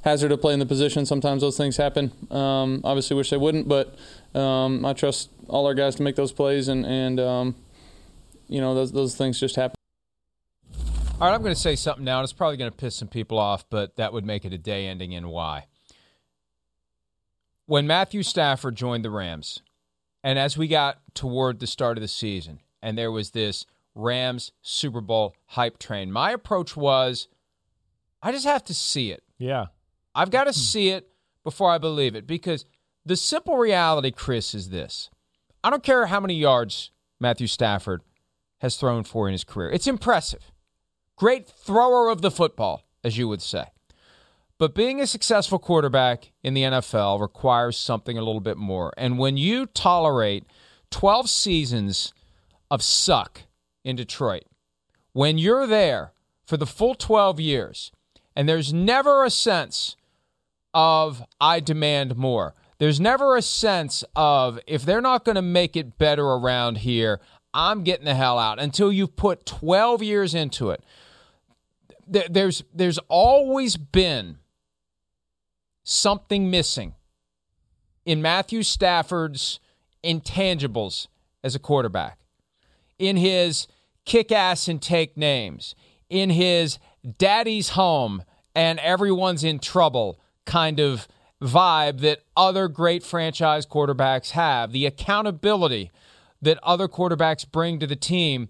[SPEAKER 7] hazard to play in the position. Sometimes those things happen. Um, obviously, wish they wouldn't, but um, I trust all our guys to make those plays, and and um, you know those those things just happen.
[SPEAKER 1] All right, I'm going to say something now, and it's probably going to piss some people off, but that would make it a day ending in Y. When Matthew Stafford joined the Rams, and as we got toward the start of the season, and there was this Rams Super Bowl hype train, my approach was I just have to see it.
[SPEAKER 3] Yeah.
[SPEAKER 1] I've got to see it before I believe it because the simple reality, Chris, is this. I don't care how many yards Matthew Stafford has thrown for in his career. It's impressive. Great thrower of the football, as you would say. But being a successful quarterback in the NFL requires something a little bit more. And when you tolerate 12 seasons of suck in Detroit, when you're there for the full 12 years, and there's never a sense of, I demand more. There's never a sense of, if they're not going to make it better around here, I'm getting the hell out until you've put 12 years into it. There's, there's always been something missing in Matthew Stafford's intangibles as a quarterback, in his kick ass and take names, in his daddy's home and everyone's in trouble kind of vibe that other great franchise quarterbacks have, the accountability that other quarterbacks bring to the team.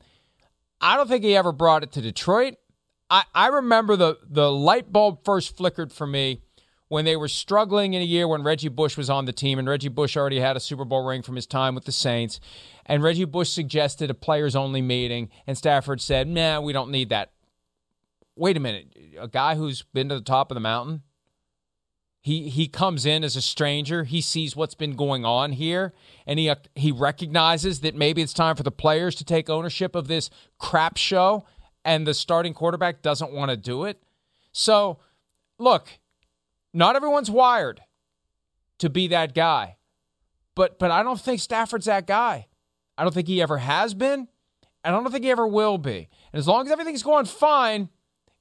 [SPEAKER 1] I don't think he ever brought it to Detroit. I, I remember the, the light bulb first flickered for me when they were struggling in a year when Reggie Bush was on the team, and Reggie Bush already had a Super Bowl ring from his time with the Saints. And Reggie Bush suggested a players only meeting, and Stafford said, Nah, we don't need that. Wait a minute. A guy who's been to the top of the mountain? He, he comes in as a stranger. He sees what's been going on here, and he uh, he recognizes that maybe it's time for the players to take ownership of this crap show, and the starting quarterback doesn't want to do it. So, look, not everyone's wired to be that guy. But but I don't think Stafford's that guy. I don't think he ever has been. And I don't think he ever will be. And as long as everything's going fine,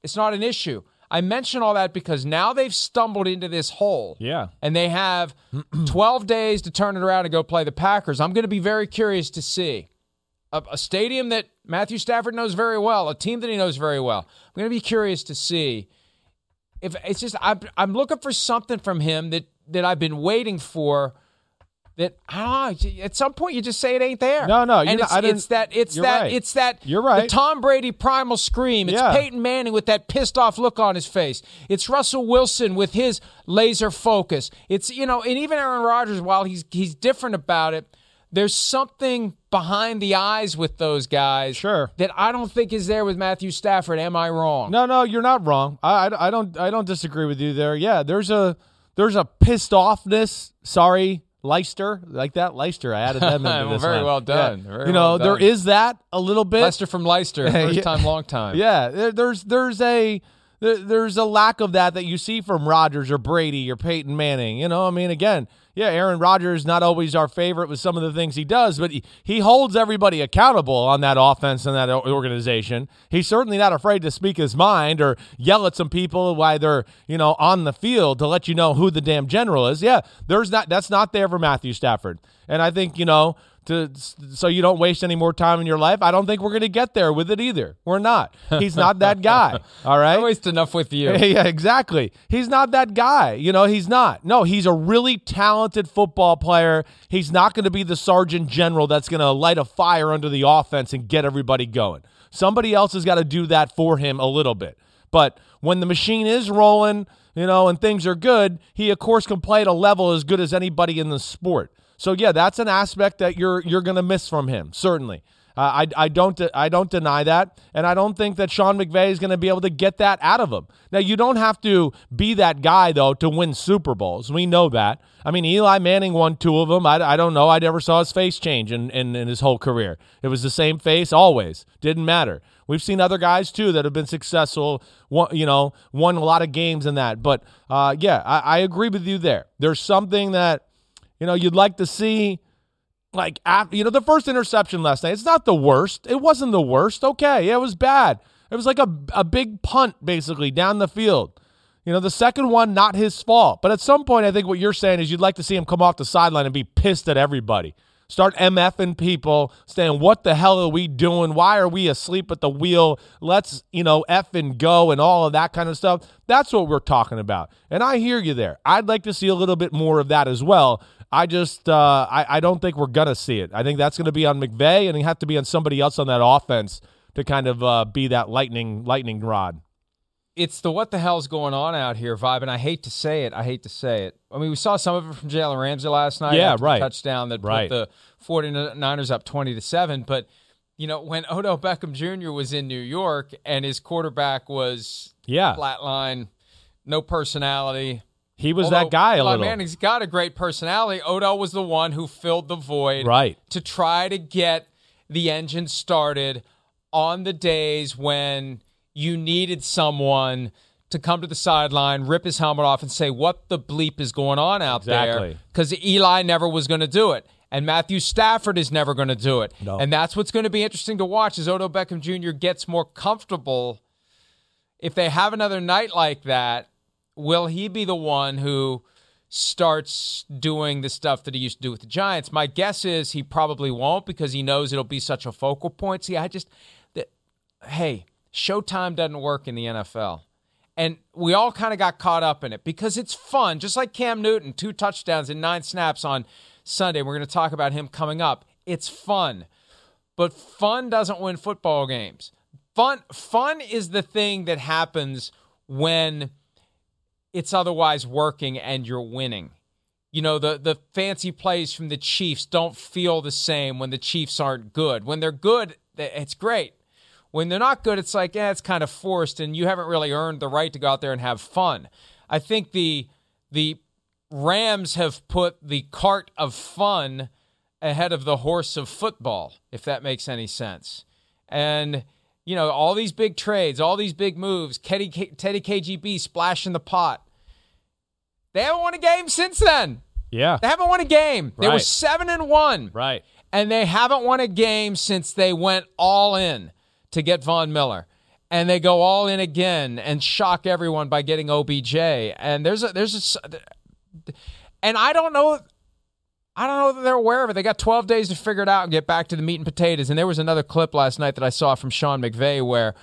[SPEAKER 1] it's not an issue. I mention all that because now they've stumbled into this hole.
[SPEAKER 3] Yeah.
[SPEAKER 1] And they have 12 days to turn it around and go play the Packers. I'm going to be very curious to see a, a, stadium that Matthew Stafford knows very well, a team that he knows very well. I'm going to be curious to see if it's just I'm I'm looking for something from him that that I've been waiting for. That ah, I. At some point, you just say it ain't there.
[SPEAKER 3] No, no,
[SPEAKER 1] and it's,
[SPEAKER 3] not,
[SPEAKER 1] it's that it's that
[SPEAKER 3] right.
[SPEAKER 1] it's that
[SPEAKER 3] you're right.
[SPEAKER 1] The Tom Brady primal scream. It's
[SPEAKER 3] Yeah.
[SPEAKER 1] Peyton Manning with that pissed off look on his face. It's Russell Wilson with his laser focus. It's you know, and even Aaron Rodgers, while he's he's different about it, there's something behind the eyes with those guys.
[SPEAKER 3] Sure.
[SPEAKER 1] That I don't think is there with Matthew Stafford. Am I wrong?
[SPEAKER 3] No, no, you're not wrong. I, I, I don't I don't disagree with you there. Yeah, there's a there's a pissed offness. Sorry, Leicester, like that Leicester. I added them into this.
[SPEAKER 1] very
[SPEAKER 3] one.
[SPEAKER 1] well done.
[SPEAKER 3] Yeah.
[SPEAKER 1] Very
[SPEAKER 3] you know,
[SPEAKER 1] well done.
[SPEAKER 3] is that a little bit.
[SPEAKER 1] Lester from Leicester, first
[SPEAKER 3] Yeah.
[SPEAKER 1] time, long time.
[SPEAKER 3] Yeah, there- there's there's a there- there's a lack of that that you see from Rodgers or Brady or Peyton Manning. You know, I mean, again, yeah, Aaron Rodgers not always our favorite with some of the things he does, but he, he holds everybody accountable on that offense and that organization. He's certainly not afraid to speak his mind or yell at some people while they're you know on the field to let you know who the damn general is. Yeah, there's not that's not there for Matthew Stafford, and I think you know to so you don't waste any more time in your life. I don't think we're going to get there with it either. We're not. He's not that guy. All right.
[SPEAKER 1] I waste enough with you.
[SPEAKER 3] yeah, exactly. He's not that guy. You know, he's not. No, he's a really talented football player. He's not going to be the sergeant general that's going to light a fire under the offense and get everybody going. Somebody else has got to do that for him a little bit. But when the machine is rolling, you know, and things are good, he of course can play at a level as good as anybody in the sport. So yeah, that's an aspect that you're you're going to miss from him, certainly. Uh, I, I don't I don't deny that, and I don't think that Sean McVay is going to be able to get that out of him. Now you don't have to be that guy though to win Super Bowls. We know that. I mean, Eli Manning won two of them. I, I don't know. I never saw his face change in, in, in his whole career. It was the same face always. Didn't matter. We've seen other guys too that have been successful. You know, won a lot of games in that. But uh, yeah, I, I agree with you there. There's something that you know you'd like to see like you know the first interception last night it's not the worst. It wasn't the worst. Okay it was bad. It was like a, a big punt basically down the field. You know the second one not his fault. But at some point i think what you're saying is you'd like to see him come off the sideline and be pissed at everybody. Start mfing people saying what the hell are we doing? Why are we asleep at the wheel? Let's you know f and go and all of that kind of stuff. That's what we're talking about. And i hear you there. I'd like to see a little bit more of that as well I just uh, I, I don't think we're gonna see it. I think that's gonna be on McVay, and it have to be on somebody else on that offense to kind of uh, be that lightning lightning rod.
[SPEAKER 1] It's the what the hell's going on out here vibe, and I hate to say it. I hate to say it. I mean, we saw some of it from Jalen Ramsey last night.
[SPEAKER 3] Yeah, right.
[SPEAKER 1] Touchdown that
[SPEAKER 3] Right.
[SPEAKER 1] put the 49ers up 20 to 7. But you know, when Odell Beckham Jr. was in New York and his quarterback was
[SPEAKER 3] Yeah.
[SPEAKER 1] flatline, no personality.
[SPEAKER 3] He was
[SPEAKER 1] Although
[SPEAKER 3] that guy a
[SPEAKER 1] Eli
[SPEAKER 3] little.
[SPEAKER 1] Manning's got a great personality. Odell was the one who filled the void
[SPEAKER 3] Right.
[SPEAKER 1] to try to get the engine started on the days when you needed someone to come to the sideline, rip his helmet off, and say, What the bleep is going on out there? Because Eli never was going to do it. And Matthew Stafford is never going to do it.
[SPEAKER 3] No.
[SPEAKER 1] And that's what's going to be interesting to watch as Odell Beckham Jr. gets more comfortable. If they have another night like that, will he be the one who starts doing the stuff that he used to do with the Giants? My guess is he probably won't because he knows it'll be such a focal point. See, I just, that, hey, Showtime doesn't work in the NFL. And we all kind of got caught up in it because it's fun, just like Cam Newton, two touchdowns and nine snaps on Sunday. We're going to talk about him coming up. It's fun, but fun doesn't win football games. Fun, fun is the thing that happens when it's otherwise working and you're winning. You know, the the fancy plays from the Chiefs don't feel the same when the Chiefs aren't good. When they're good, it's great. When they're not good, it's like, yeah, it's kind of forced and you haven't really earned the right to go out there and have fun. I think the the Rams have put the cart of fun ahead of the horse of football, if that makes any sense. And you know, all these big trades, all these big moves, Teddy, Teddy KGB splashing the pot. They haven't won a game since then.
[SPEAKER 3] Yeah.
[SPEAKER 1] They haven't won a game. They were seven and one.
[SPEAKER 3] Right.
[SPEAKER 1] And they haven't won a game since they went all in to get Von Miller. And they go all in again and shock everyone by getting OBJ. And there's a there's a and I don't know I don't know that they're aware of it. They got 12 days to figure it out and get back to the meat and potatoes. And there was another clip last night that I saw from Sean McVay where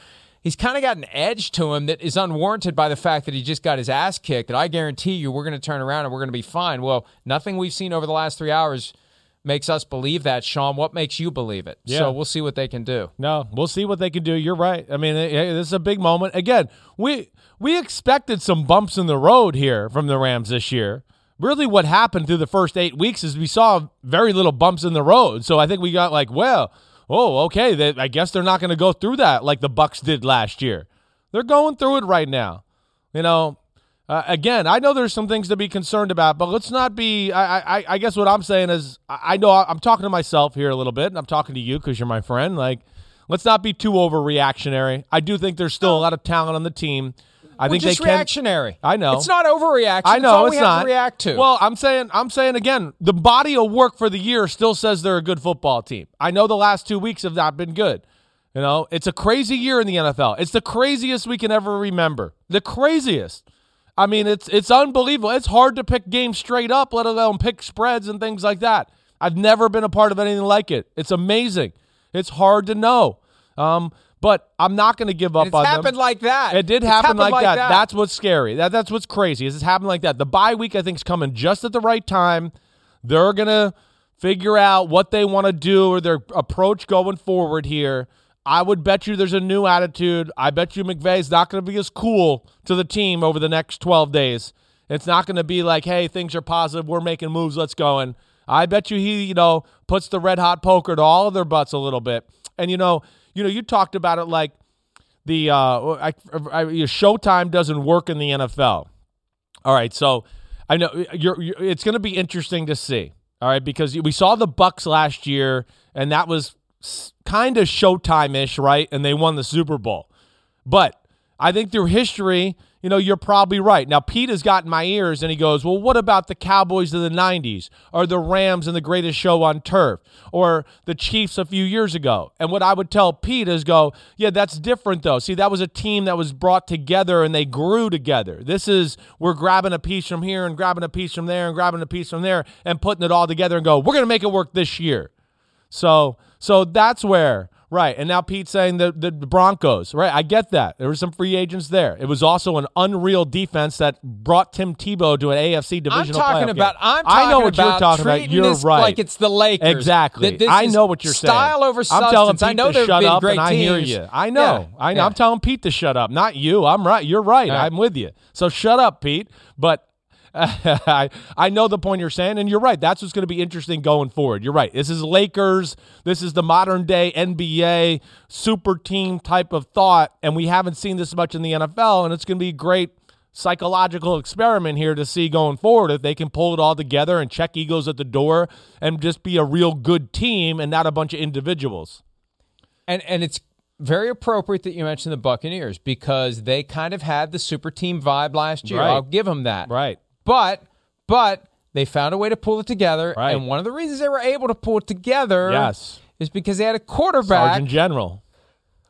[SPEAKER 1] he's kind of got an edge to him that is unwarranted by the fact that he just got his ass kicked. And I guarantee you, we're going to turn around and we're going to be fine. Well, nothing we've seen over the last three hours makes us believe that, Sean. What makes you believe it?
[SPEAKER 3] Yeah.
[SPEAKER 1] So we'll see what they can do.
[SPEAKER 3] No, we'll see what they can do. You're right. I mean, this is a big moment. Again, we we expected some bumps in the road here from the Rams this year. Really, what happened through the first eight weeks is we saw very little bumps in the road. So I think we got like, well, oh, okay. They, I guess they're not going to go through that like the Bucs did last year. They're going through it right now. You know, uh, again, I know there's some things to be concerned about, but let's not be. I, I, I guess what I'm saying is, I I know I'm talking to myself here a little bit, and I'm talking to you because you're my friend. Like, let's not be too overreactionary. I do think there's still a lot of talent on the team. I
[SPEAKER 1] We're
[SPEAKER 3] think
[SPEAKER 1] just
[SPEAKER 3] they can.
[SPEAKER 1] reactionary.
[SPEAKER 3] I know
[SPEAKER 1] It's not overreaction.
[SPEAKER 3] I
[SPEAKER 1] It's
[SPEAKER 3] know
[SPEAKER 1] all
[SPEAKER 3] it's
[SPEAKER 1] we have
[SPEAKER 3] not.
[SPEAKER 1] to react to.
[SPEAKER 3] Well, I'm saying, I'm saying again, the body of work for the year still says they're a good football team. I know the last two weeks have not been good. You know, it's a crazy year in the NFL. It's the craziest we can ever remember. The craziest. I mean, it's it's unbelievable. It's hard to pick games straight up, let alone pick spreads and things like that. I've never been a part of anything like it. It's amazing. It's hard to know. Um, but I'm not going to give up
[SPEAKER 1] it's
[SPEAKER 3] on them.
[SPEAKER 1] It happened like that.
[SPEAKER 3] It did
[SPEAKER 1] It's
[SPEAKER 3] happen like,
[SPEAKER 1] like
[SPEAKER 3] that.
[SPEAKER 1] that.
[SPEAKER 3] That's what's scary. That that's what's crazy. Is it's happened like that. The bye week I think is coming just at the right time. They're gonna figure out what they want to do or their approach going forward here. I would bet you there's a new attitude. I bet you McVay's not going to be as cool to the team over the next 12 days. It's not going to be like, hey, things are positive. We're making moves. Let's go. And I bet you he, you know, puts the red hot poker to all of their butts a little bit. And you know, you know, you talked about it like the uh, I, I, Showtime doesn't work in the NFL. All right, so I know you're, you're it's going to be interesting to see. All right, because we saw the Bucs last year, and that was kind of Showtime ish, right? And they won the Super Bowl. But I think through history, you know, you're probably right. Now, Pete has gotten my ears and he goes, Well, what about the Cowboys of the 90s or the Rams in the greatest show on turf or the Chiefs a few years ago? And what I would tell Pete is go, Yeah, that's different though. See, that was a team that was brought together and they grew together. This is, we're grabbing a piece from here and grabbing a piece from there and grabbing a piece from there and putting it all together and go, We're going to make it work this year. So so that's where right. And now Pete's saying the the Broncos, right? I get that. There were some free agents there. It was also an unreal defense that brought Tim Tebow to an AFC
[SPEAKER 1] division.
[SPEAKER 3] I'm
[SPEAKER 1] talking about.
[SPEAKER 3] game.
[SPEAKER 1] I'm
[SPEAKER 3] I know
[SPEAKER 1] talking
[SPEAKER 3] what you're talking about. You're
[SPEAKER 1] this
[SPEAKER 3] right.
[SPEAKER 1] Like it's the Lakers.
[SPEAKER 3] Exactly. I know what you're saying.
[SPEAKER 1] style over substance.
[SPEAKER 3] I'm telling Pete
[SPEAKER 1] I know
[SPEAKER 3] to shut
[SPEAKER 1] been
[SPEAKER 3] up, and I hear
[SPEAKER 1] teams.
[SPEAKER 3] you. I know.
[SPEAKER 1] Yeah,
[SPEAKER 3] I know.
[SPEAKER 1] yeah.
[SPEAKER 3] I'm telling Pete to shut up, not you. I'm right. You're right.
[SPEAKER 1] Right.
[SPEAKER 3] I'm with you. So shut up, Pete. But I, I know the point you're saying, and you're right. That's what's going to be interesting going forward. You're right. This is Lakers. This is the modern day NBA super team type of thought, and we haven't seen this much in the NFL, and it's going to be a great psychological experiment here to see going forward if they can pull it all together and check egos at the door and just be a real good team and not a bunch of individuals.
[SPEAKER 1] And and it's very appropriate that you mentioned the Buccaneers because they kind of had the super team vibe last year.
[SPEAKER 3] Right.
[SPEAKER 1] I'll give them that.
[SPEAKER 3] Right.
[SPEAKER 1] But but they found a way to pull it together,
[SPEAKER 3] Right.
[SPEAKER 1] and one of the reasons they were able to pull it together,
[SPEAKER 3] Yes.
[SPEAKER 1] is because they had a quarterback
[SPEAKER 3] Sergeant General.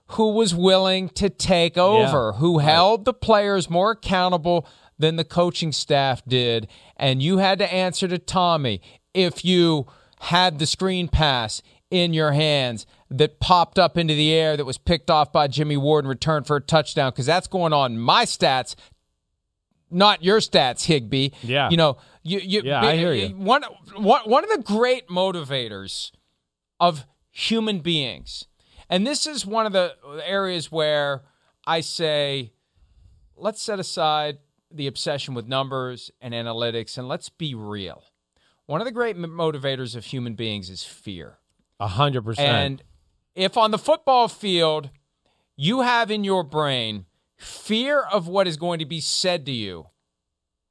[SPEAKER 1] who was willing to take over, who held the players more accountable than the coaching staff did. And you had to answer to Tommy if you had the screen pass in your hands that popped up into the air that was picked off by Jimmy Ward and returned for a touchdown, because that's going on my stats. Not your stats, Higbee.
[SPEAKER 3] Yeah.
[SPEAKER 1] You know, you, you
[SPEAKER 3] Yeah, I hear you.
[SPEAKER 1] One, one, one of the great motivators of human beings. And this is one of the areas where I say, let's set aside the obsession with numbers and analytics and let's be real. One of the great motivators of human beings is fear.
[SPEAKER 3] A hundred percent.
[SPEAKER 1] And if on the football field you have in your brain fear of what is going to be said to you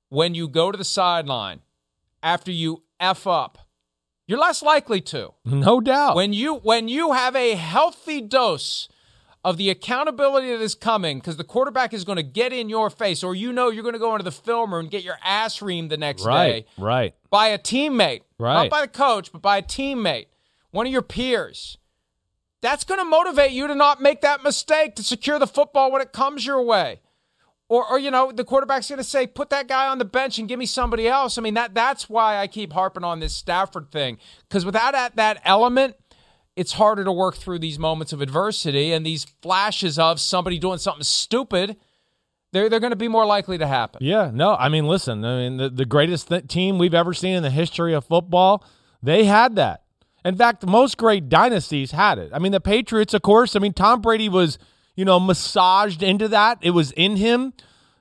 [SPEAKER 1] when you go to the sideline after you F up, you're less likely to.
[SPEAKER 3] No doubt.
[SPEAKER 1] When you when you have a healthy dose of the accountability that is coming because the quarterback is going to get in your face or you know you're going to go into the film room and get your ass reamed the next
[SPEAKER 3] right.
[SPEAKER 1] day
[SPEAKER 3] Right.
[SPEAKER 1] by a teammate,
[SPEAKER 3] Right.
[SPEAKER 1] not by the coach, but by a teammate, one of your peers. That's going to motivate you to not make that mistake to secure the football when it comes your way. Or, or you know, the quarterback's going to say, "Put that guy on the bench and give me somebody else." I mean, that that's why I keep harping on this Stafford thing because without that, that element, it's harder to work through these moments of adversity and these flashes of somebody doing something stupid. They're they're going to be more likely to happen.
[SPEAKER 3] Yeah, no, I mean, listen, I mean, the, the greatest th- team we've ever seen in the history of football, they had that. In fact, most great dynasties had it. I mean, the Patriots, of course, I mean, Tom Brady was, you know, massaged into that. It was in him.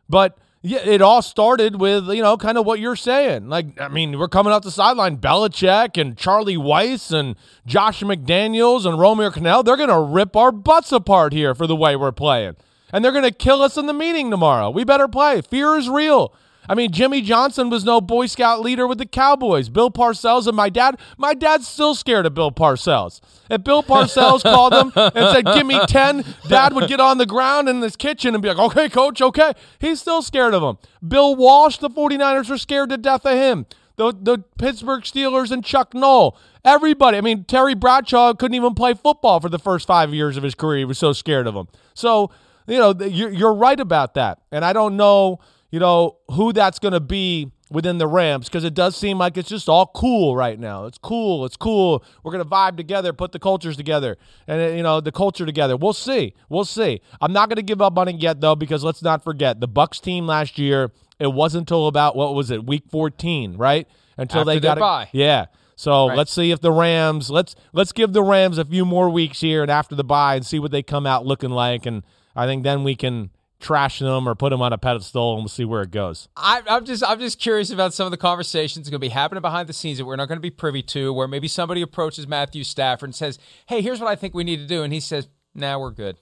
[SPEAKER 3] But yeah, it all started with, you know, kind of what you're saying. Like, I mean, we're coming out the sideline, Belichick and Charlie Weis and Josh McDaniels and Romeo Crennel. They're going to rip our butts apart here for the way we're playing. And they're going to kill us in the meeting tomorrow. We better play. Fear is real. I mean, Jimmy Johnson was no Boy Scout leader with the Cowboys. Bill Parcells and my dad, my dad's still scared of Bill Parcells. If Bill Parcells called him and said, Give me 10, dad would get on the ground in his kitchen and be like, Okay, coach, okay. He's still scared of him. Bill Walsh, the 49ers are scared to death of him. The, the Pittsburgh Steelers and Chuck Noll. Everybody. I mean, Terry Bradshaw couldn't even play football for the first five years of his career. He was so scared of him. So, you know, you're, you're right about that. And I don't know, you know, who that's going to be within the Rams because it does seem like it's just all cool right now. It's cool. It's cool. We're going to vibe together, put the cultures together, and, uh, you know, the culture together. We'll see. We'll see. I'm not going to give up on it yet, though, because let's not forget the Bucs team last year, it wasn't until about, what was it, week 14, right? Until
[SPEAKER 1] After
[SPEAKER 3] they got
[SPEAKER 1] bye.
[SPEAKER 3] Yeah. So
[SPEAKER 1] Right.
[SPEAKER 3] let's see if the Rams let's let's give the Rams a few more weeks here and after the bye and see what they come out looking like, and I think then we can trash them or put them on a pedestal and we'll see where it goes.
[SPEAKER 1] I, I'm just I'm just curious about some of the conversations that are going to be happening behind the scenes that we're not going to be privy to. Where maybe somebody approaches Matthew Stafford and says, "Hey, here's what I think we need to do," and he says, "Nah, we're good.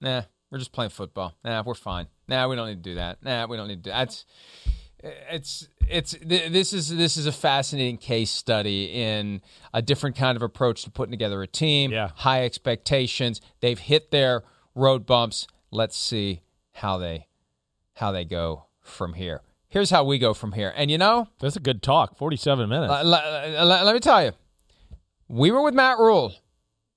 [SPEAKER 1] Nah, we're just playing football. Nah, we're fine. Nah, we don't need to do that. Nah, we don't need to do that's." It's it's th- this is this is a fascinating case study in a different kind of approach to putting together a team.
[SPEAKER 3] Yeah.
[SPEAKER 1] High expectations. They've hit their road bumps. Let's see how they how they go from here. Here's how we go from here. And you know,
[SPEAKER 3] That's a good talk. 47 minutes.
[SPEAKER 1] uh, le- le- let me tell you, we were with Matt Rhule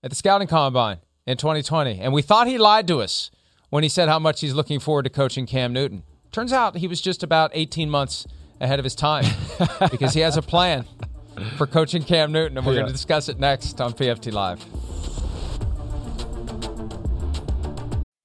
[SPEAKER 1] at the scouting combine in 2020, and we thought he lied to us when he said how much he's looking forward to coaching Cam Newton. Turns out he was just about 18 months ahead of his time because he has a plan for coaching Cam Newton, and we're going to discuss it next on PFT Live.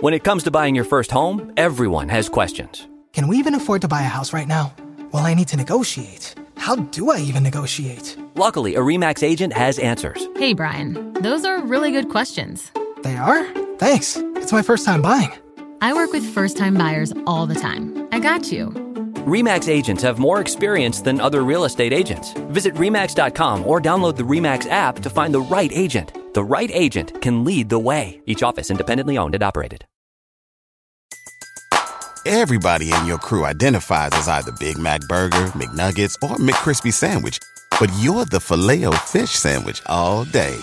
[SPEAKER 8] When it comes to buying your first home, everyone has questions.
[SPEAKER 9] Can we even afford to buy a house right now? Well, I need to negotiate. How do I even negotiate?
[SPEAKER 8] Luckily, a REMAX agent has answers.
[SPEAKER 10] Hey, Brian, those are really good questions.
[SPEAKER 9] They are? Thanks. It's my first time buying.
[SPEAKER 10] I work with first time buyers all the time. I got you.
[SPEAKER 8] REMAX agents have more experience than other real estate agents. Visit REMAX.com or download the REMAX app to find the right agent. The right agent can lead the way. Each office independently owned and operated.
[SPEAKER 11] Everybody in your crew identifies as either Big Mac Burger, McNuggets, or McCrispy Sandwich. But you're the filet fish Sandwich all day.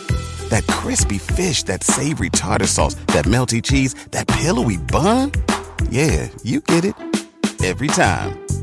[SPEAKER 11] That crispy fish, that savory tartar sauce, that melty cheese, that pillowy bun. Yeah, you get it every time.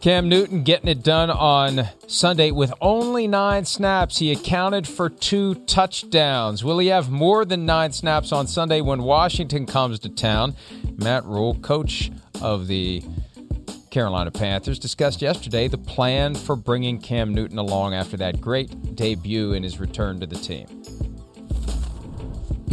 [SPEAKER 1] Cam Newton getting it done on Sunday with only nine snaps. He accounted for two touchdowns. Will he have more than nine snaps on Sunday when Washington comes to town? Matt Rhule, coach of the Carolina Panthers, discussed yesterday the plan for bringing Cam Newton along after that great debut in his return to the team.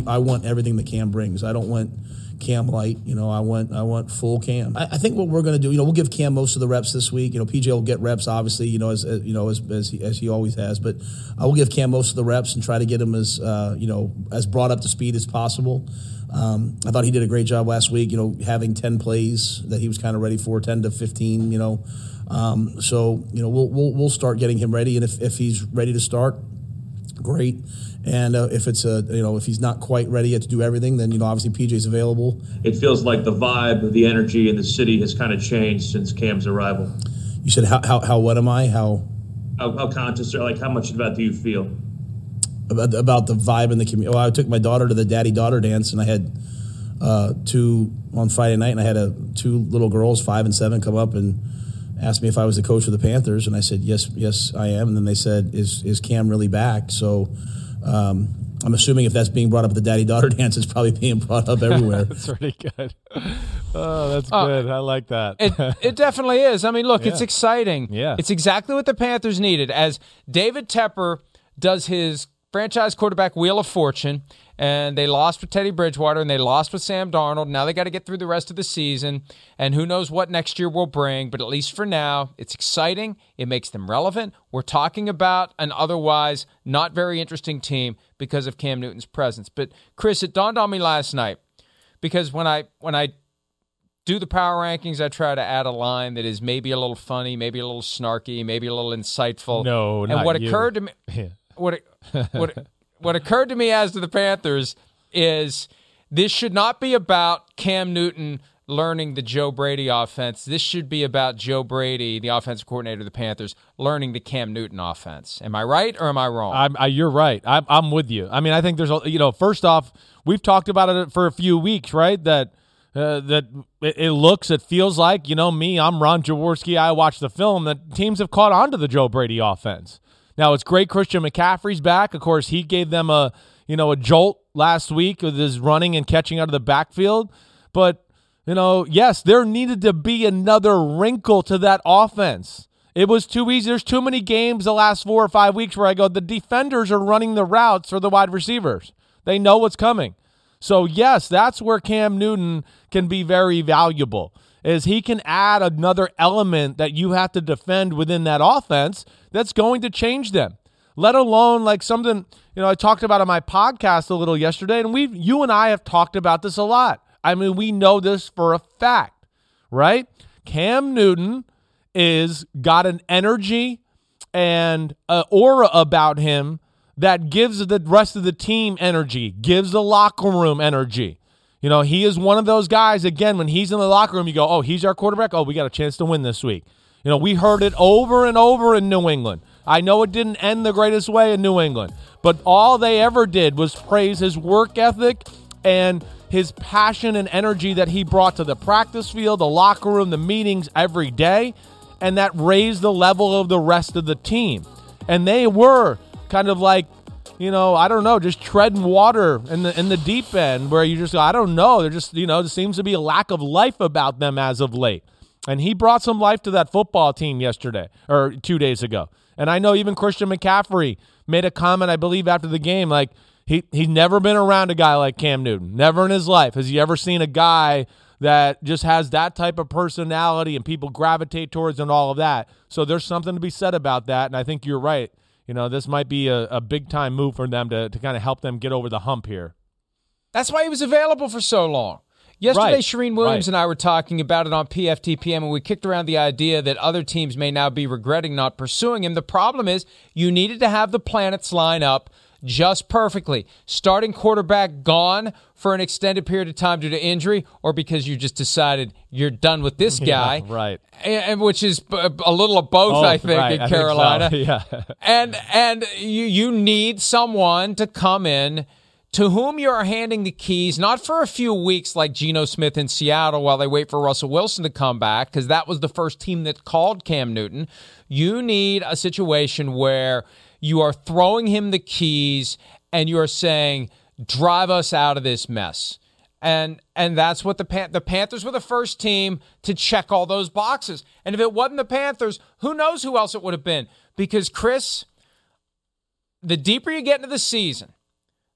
[SPEAKER 12] I want everything that Cam brings. I don't want Cam light. You know, I want I want full Cam. I, I think what we're going to do, you know, we'll give Cam most of the reps this week. You know, PJ will get reps, obviously. You know, as, as you know as as he, as he, always has. But I will give Cam most of the reps and try to get him as uh, you know as brought up to speed as possible. Um, I thought he did a great job last week. You know, having ten plays that he was kind of ready for, ten to fifteen. You know, um, so you know we'll, we'll we'll start getting him ready, and if if he's ready to start, great. And uh, if it's a you know if he's not quite ready yet to do everything, then you know obviously PJ's available.
[SPEAKER 13] It feels like the vibe, the energy in the city has kind of changed since Cam's arrival.
[SPEAKER 12] You said how how, how what am I how
[SPEAKER 13] how, how conscious or like how much of that do you feel
[SPEAKER 12] about, about the vibe in the community? Well, I took my daughter to the daddy daughter dance, and I had uh, two on Friday night, and I had a two little girls, five and seven, come up and asked me if I was the coach of the Panthers, and I said yes, yes, I am. And then they said, "Is is Cam really back?" So um, I'm assuming if that's being brought up at the daddy daughter dance, it's probably being brought up everywhere.
[SPEAKER 3] that's pretty good. Oh, that's uh, good. I like that.
[SPEAKER 1] it, it definitely is. I mean, look, yeah. it's exciting.
[SPEAKER 3] Yeah.
[SPEAKER 1] It's exactly what the Panthers needed. As David Tepper does his franchise quarterback wheel of fortune, and they lost with Teddy Bridgewater and they lost with Sam Darnold. Now they got to get through the rest of the season, and who knows what next year will bring. But at least for now, it's exciting. It makes them relevant. We're talking about an otherwise not very interesting team because of Cam Newton's presence. But Chris, it dawned on me last night because when I when I do the power rankings, I try to add a line that is maybe a little funny, maybe a little snarky, maybe a little insightful.
[SPEAKER 3] No,
[SPEAKER 1] and what
[SPEAKER 3] you.
[SPEAKER 1] occurred to me,
[SPEAKER 3] yeah.
[SPEAKER 1] what what what occurred to me as to the Panthers is this should not be about Cam Newton learning the Joe Brady offense. This should be about Joe Brady, the offensive coordinator of the Panthers, learning the Cam Newton offense. Am I right or am I wrong?
[SPEAKER 3] I'm, I, you're right. I'm, I'm with you. I mean, I think there's a you know, first off, we've talked about it for a few weeks, right? That uh, that it, it, looks, it feels like, you know, me, I'm Ron Jaworski. I watch the film that teams have caught on to the Joe Brady offense. Now it's great Christian McCaffrey's back. Of course, he gave them a you know a jolt last week with his running and catching out of the backfield. But you know, yes, there needed to be another wrinkle to that offense. It was too easy. There's too many games the last four or five weeks where I go, the defenders are running the routes for the wide receivers. They know what's coming. So yes, that's where Cam Newton can be very valuable is he can add another element that you have to defend within that offense that's going to change them. Let alone like something, you know, I talked about on my podcast a little yesterday, and we've you and I have talked about this a lot. I mean, we know this for a fact, right? Cam Newton is got an energy and an aura about him that gives the rest of the team energy, gives the locker room energy. You know, he is one of those guys, again, when he's in the locker room, you go, oh, he's our quarterback. Oh, we got a chance to win this week. You know, we heard it over and over in New England. I know it didn't end the greatest way in New England, but all they ever did was praise his work ethic and his passion and energy that he brought to the practice field, the locker room, the meetings every day, and that raised the level of the rest of the team. And they were kind of like, you know, I don't know, just treading water in the in the deep end where you just I don't know, there just, you know, there seems to be a lack of life about them as of late. And he brought some life to that football team yesterday or 2 days ago. And I know even Christian McCaffrey made a comment I believe after the game like he he's never been around a guy like Cam Newton. Never in his life has he ever seen a guy that just has that type of personality and people gravitate towards and all of that. So there's something to be said about that. And I think you're right. You know, this might be a, a big time move for them to, to kind of help them get over the hump here.
[SPEAKER 1] That's why he was available for so long. Yesterday,
[SPEAKER 3] Right.
[SPEAKER 1] Charean Williams
[SPEAKER 3] Right.
[SPEAKER 1] and I were talking about it on PFTPM, and we kicked around the idea that other teams may now be regretting not pursuing him. The problem is you needed to have the planets line up just perfectly. Starting quarterback gone for an extended period of time due to injury, or because you just decided you're done with this guy,
[SPEAKER 3] Yeah, right.
[SPEAKER 1] and, and which is a little of both, oh,
[SPEAKER 3] I
[SPEAKER 1] think,
[SPEAKER 3] right.
[SPEAKER 1] in
[SPEAKER 3] I think so.
[SPEAKER 1] Carolina.
[SPEAKER 3] Yeah.
[SPEAKER 1] and and you you need someone to come in to whom you are handing the keys not for a few weeks like Geno Smith in Seattle while they wait for Russell Wilson to come back because that was the first team that called Cam Newton. You need a situation where you are throwing him the keys and you are saying drive us out of this mess. And and that's what the Pan- the Panthers were the first team to check all those boxes. And if it wasn't the Panthers, who knows who else it would have been? Because Chris, the deeper you get into the season,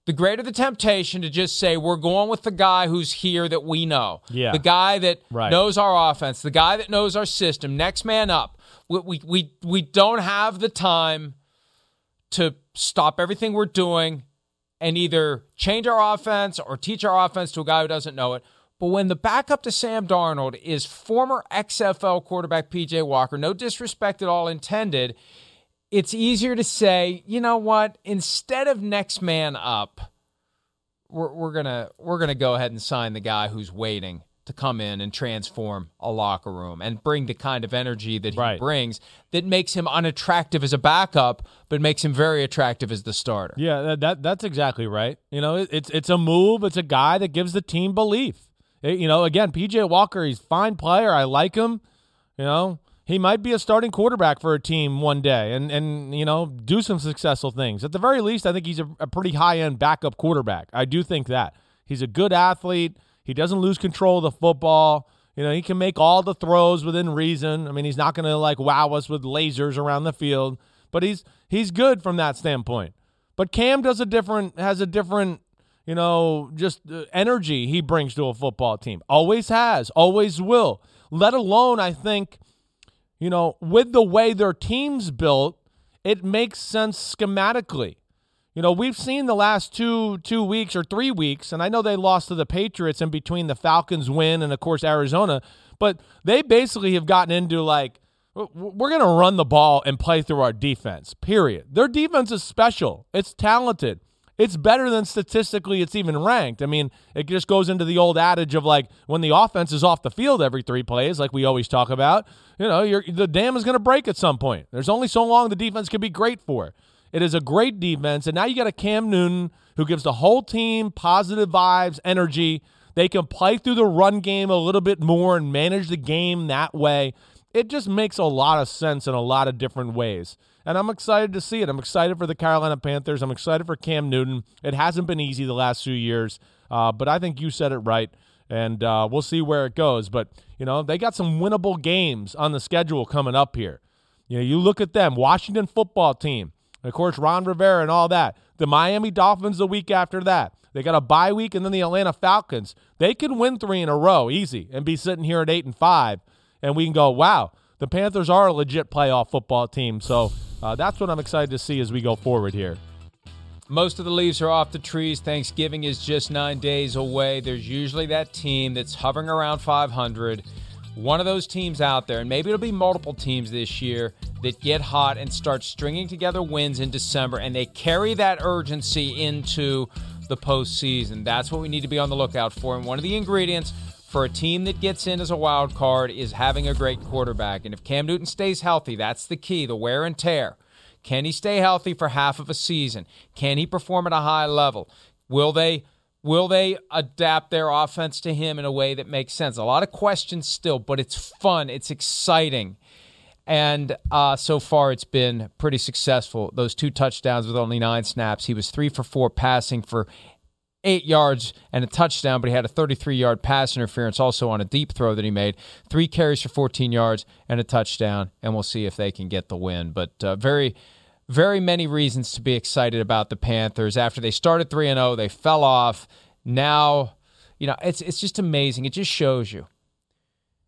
[SPEAKER 1] the greater the temptation to just say we're going with the guy who's here that we know.
[SPEAKER 3] Yeah.
[SPEAKER 1] The guy that
[SPEAKER 3] Right.
[SPEAKER 1] knows our offense, the guy that knows our system, next man up. We we we, we don't have the time to stop everything we're doing and either change our offense or teach our offense to a guy who doesn't know it. But when the backup to Sam Darnold is former XFL quarterback PJ Walker, no disrespect at all intended, it's easier to say, you know what, instead of next man up, we're, we're gonna we're gonna go ahead and sign the guy who's waiting to come in and transform a locker room and bring the kind of energy that he brings that makes him unattractive as a backup, but makes him very attractive as the starter.
[SPEAKER 3] Yeah, that, that that's exactly right. You know, it, it's it's a move. It's a guy that gives the team belief. It- you know, again, PJ Walker, he's a fine player. I like him. You know, he might be a starting quarterback for a team one day, and and you know, do some successful things. At the very least, I think he's a, a pretty high end backup quarterback. I do think that he's a good athlete. He doesn't lose control of the football. You know, he can make all the throws within reason. I mean, he's not going to like wow us with lasers around the field, but he's he's good from that standpoint. But Cam does a different has a different, you know, just uh, energy he brings to a football team. Always has, always will. Let alone I think, you know, with the way their team's built, it makes sense schematically. You know, we've seen the last two two weeks or three weeks, and I know they lost to the Patriots in between the Falcons win and of course Arizona, but they basically have gotten into like we're going to run the ball and play through our defense. Period. Their defense is special. It's talented. It's better than statistically it's even ranked. I mean, it just goes into the old adage of like when the offense is off the field every three plays, like we always talk about. You know, the dam is going to break at some point. There's only so long the defense can be great for. It is a great defense, and now you got a Cam Newton who gives the whole team positive vibes, energy. They can play through the run game a little bit more and manage the game that way. It just makes a lot of sense in a lot of different ways. And I'm excited to see it. I'm excited for the Carolina Panthers. I'm excited for Cam Newton. It hasn't been easy the last few years, uh, but I think you said it right. And uh, we'll see where it goes. But, you know, they got some winnable games on the schedule coming up here. You know, you look at them, Washington football team, of course, Ron Rivera and all that. The Miami Dolphins the week after that. They got a bye week, and then the Atlanta Falcons. They can win three in a row easy and be sitting here at eight and five, and we can go, wow, the Panthers are a legit playoff football team. So uh, that's what I'm excited to see as we go forward here.
[SPEAKER 1] Most of the leaves are off the trees. Thanksgiving is just nine days away. There's usually that team that's hovering around 500. One of those teams out there, and maybe it'll be multiple teams this year, that get hot and start stringing together wins in December, and they carry that urgency into the postseason. That's what we need to be on the lookout for. And one of the ingredients for a team that gets in as a wild card is having a great quarterback. And if Cam Newton stays healthy, that's the key the wear and tear. Can he stay healthy for half of a season? Can he perform at a high level? Will they Will they adapt their offense to him in a way that makes sense? A lot of questions still, but it's fun. It's exciting. And uh, so far, it's been pretty successful. Those two touchdowns with only nine snaps. He was three for four passing for eight yards and a touchdown, but he had a 33 yard pass interference also on a deep throw that he made. Three carries for 14 yards and a touchdown, and we'll see if they can get the win. But uh, very very many reasons to be excited about the Panthers. After they started 3 and 0, they fell off. Now, you know, it's it's just amazing. It just shows you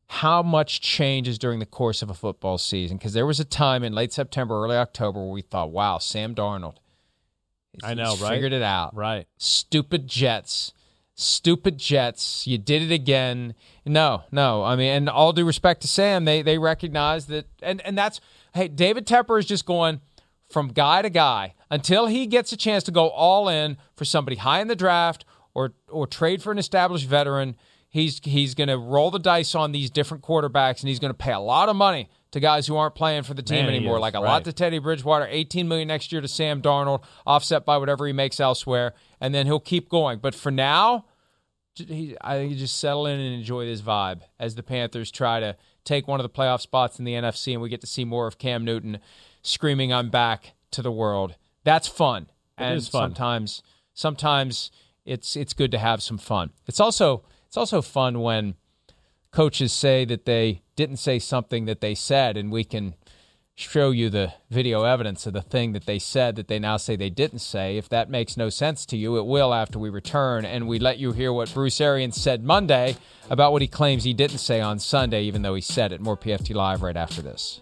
[SPEAKER 1] how much changes during the course of a football season because there was a time in late September, early October where we thought, "Wow, Sam Darnold
[SPEAKER 3] I know,
[SPEAKER 1] he's
[SPEAKER 3] right?
[SPEAKER 1] Figured it out.
[SPEAKER 3] Right.
[SPEAKER 1] Stupid Jets. Stupid Jets. You did it again. No, no. I mean, and all due respect to Sam, they they recognize that and and that's hey, David Tepper is just going from guy to guy until he gets a chance to go all in for somebody high in the draft or or trade for an established veteran. He's he's going to roll the dice on these different quarterbacks and he's going to pay a lot of money to guys who aren't playing for the team
[SPEAKER 3] Man,
[SPEAKER 1] anymore.
[SPEAKER 3] is,
[SPEAKER 1] Like a
[SPEAKER 3] right.
[SPEAKER 1] lot to Teddy Bridgewater, 18 million next year to Sam Darnold, offset by whatever he makes elsewhere, and then he'll keep going. But for now, he, I think you just settle in and enjoy this vibe as the Panthers try to take one of the playoff spots in the NFC, and we get to see more of Cam Newton screaming, "I'm back" to the world. That's fun,
[SPEAKER 3] It
[SPEAKER 1] and
[SPEAKER 3] fun.
[SPEAKER 1] sometimes, sometimes it's it's good to have some fun. It's also it's also fun when coaches say that they didn't say something that they said, and we can show you the video evidence of the thing that they said that they now say they didn't say. If that makes no sense to you, it will after we return, and we let you hear what Bruce Arians said Monday about what he claims he didn't say on Sunday, even though he said it. More PFT Live right after this.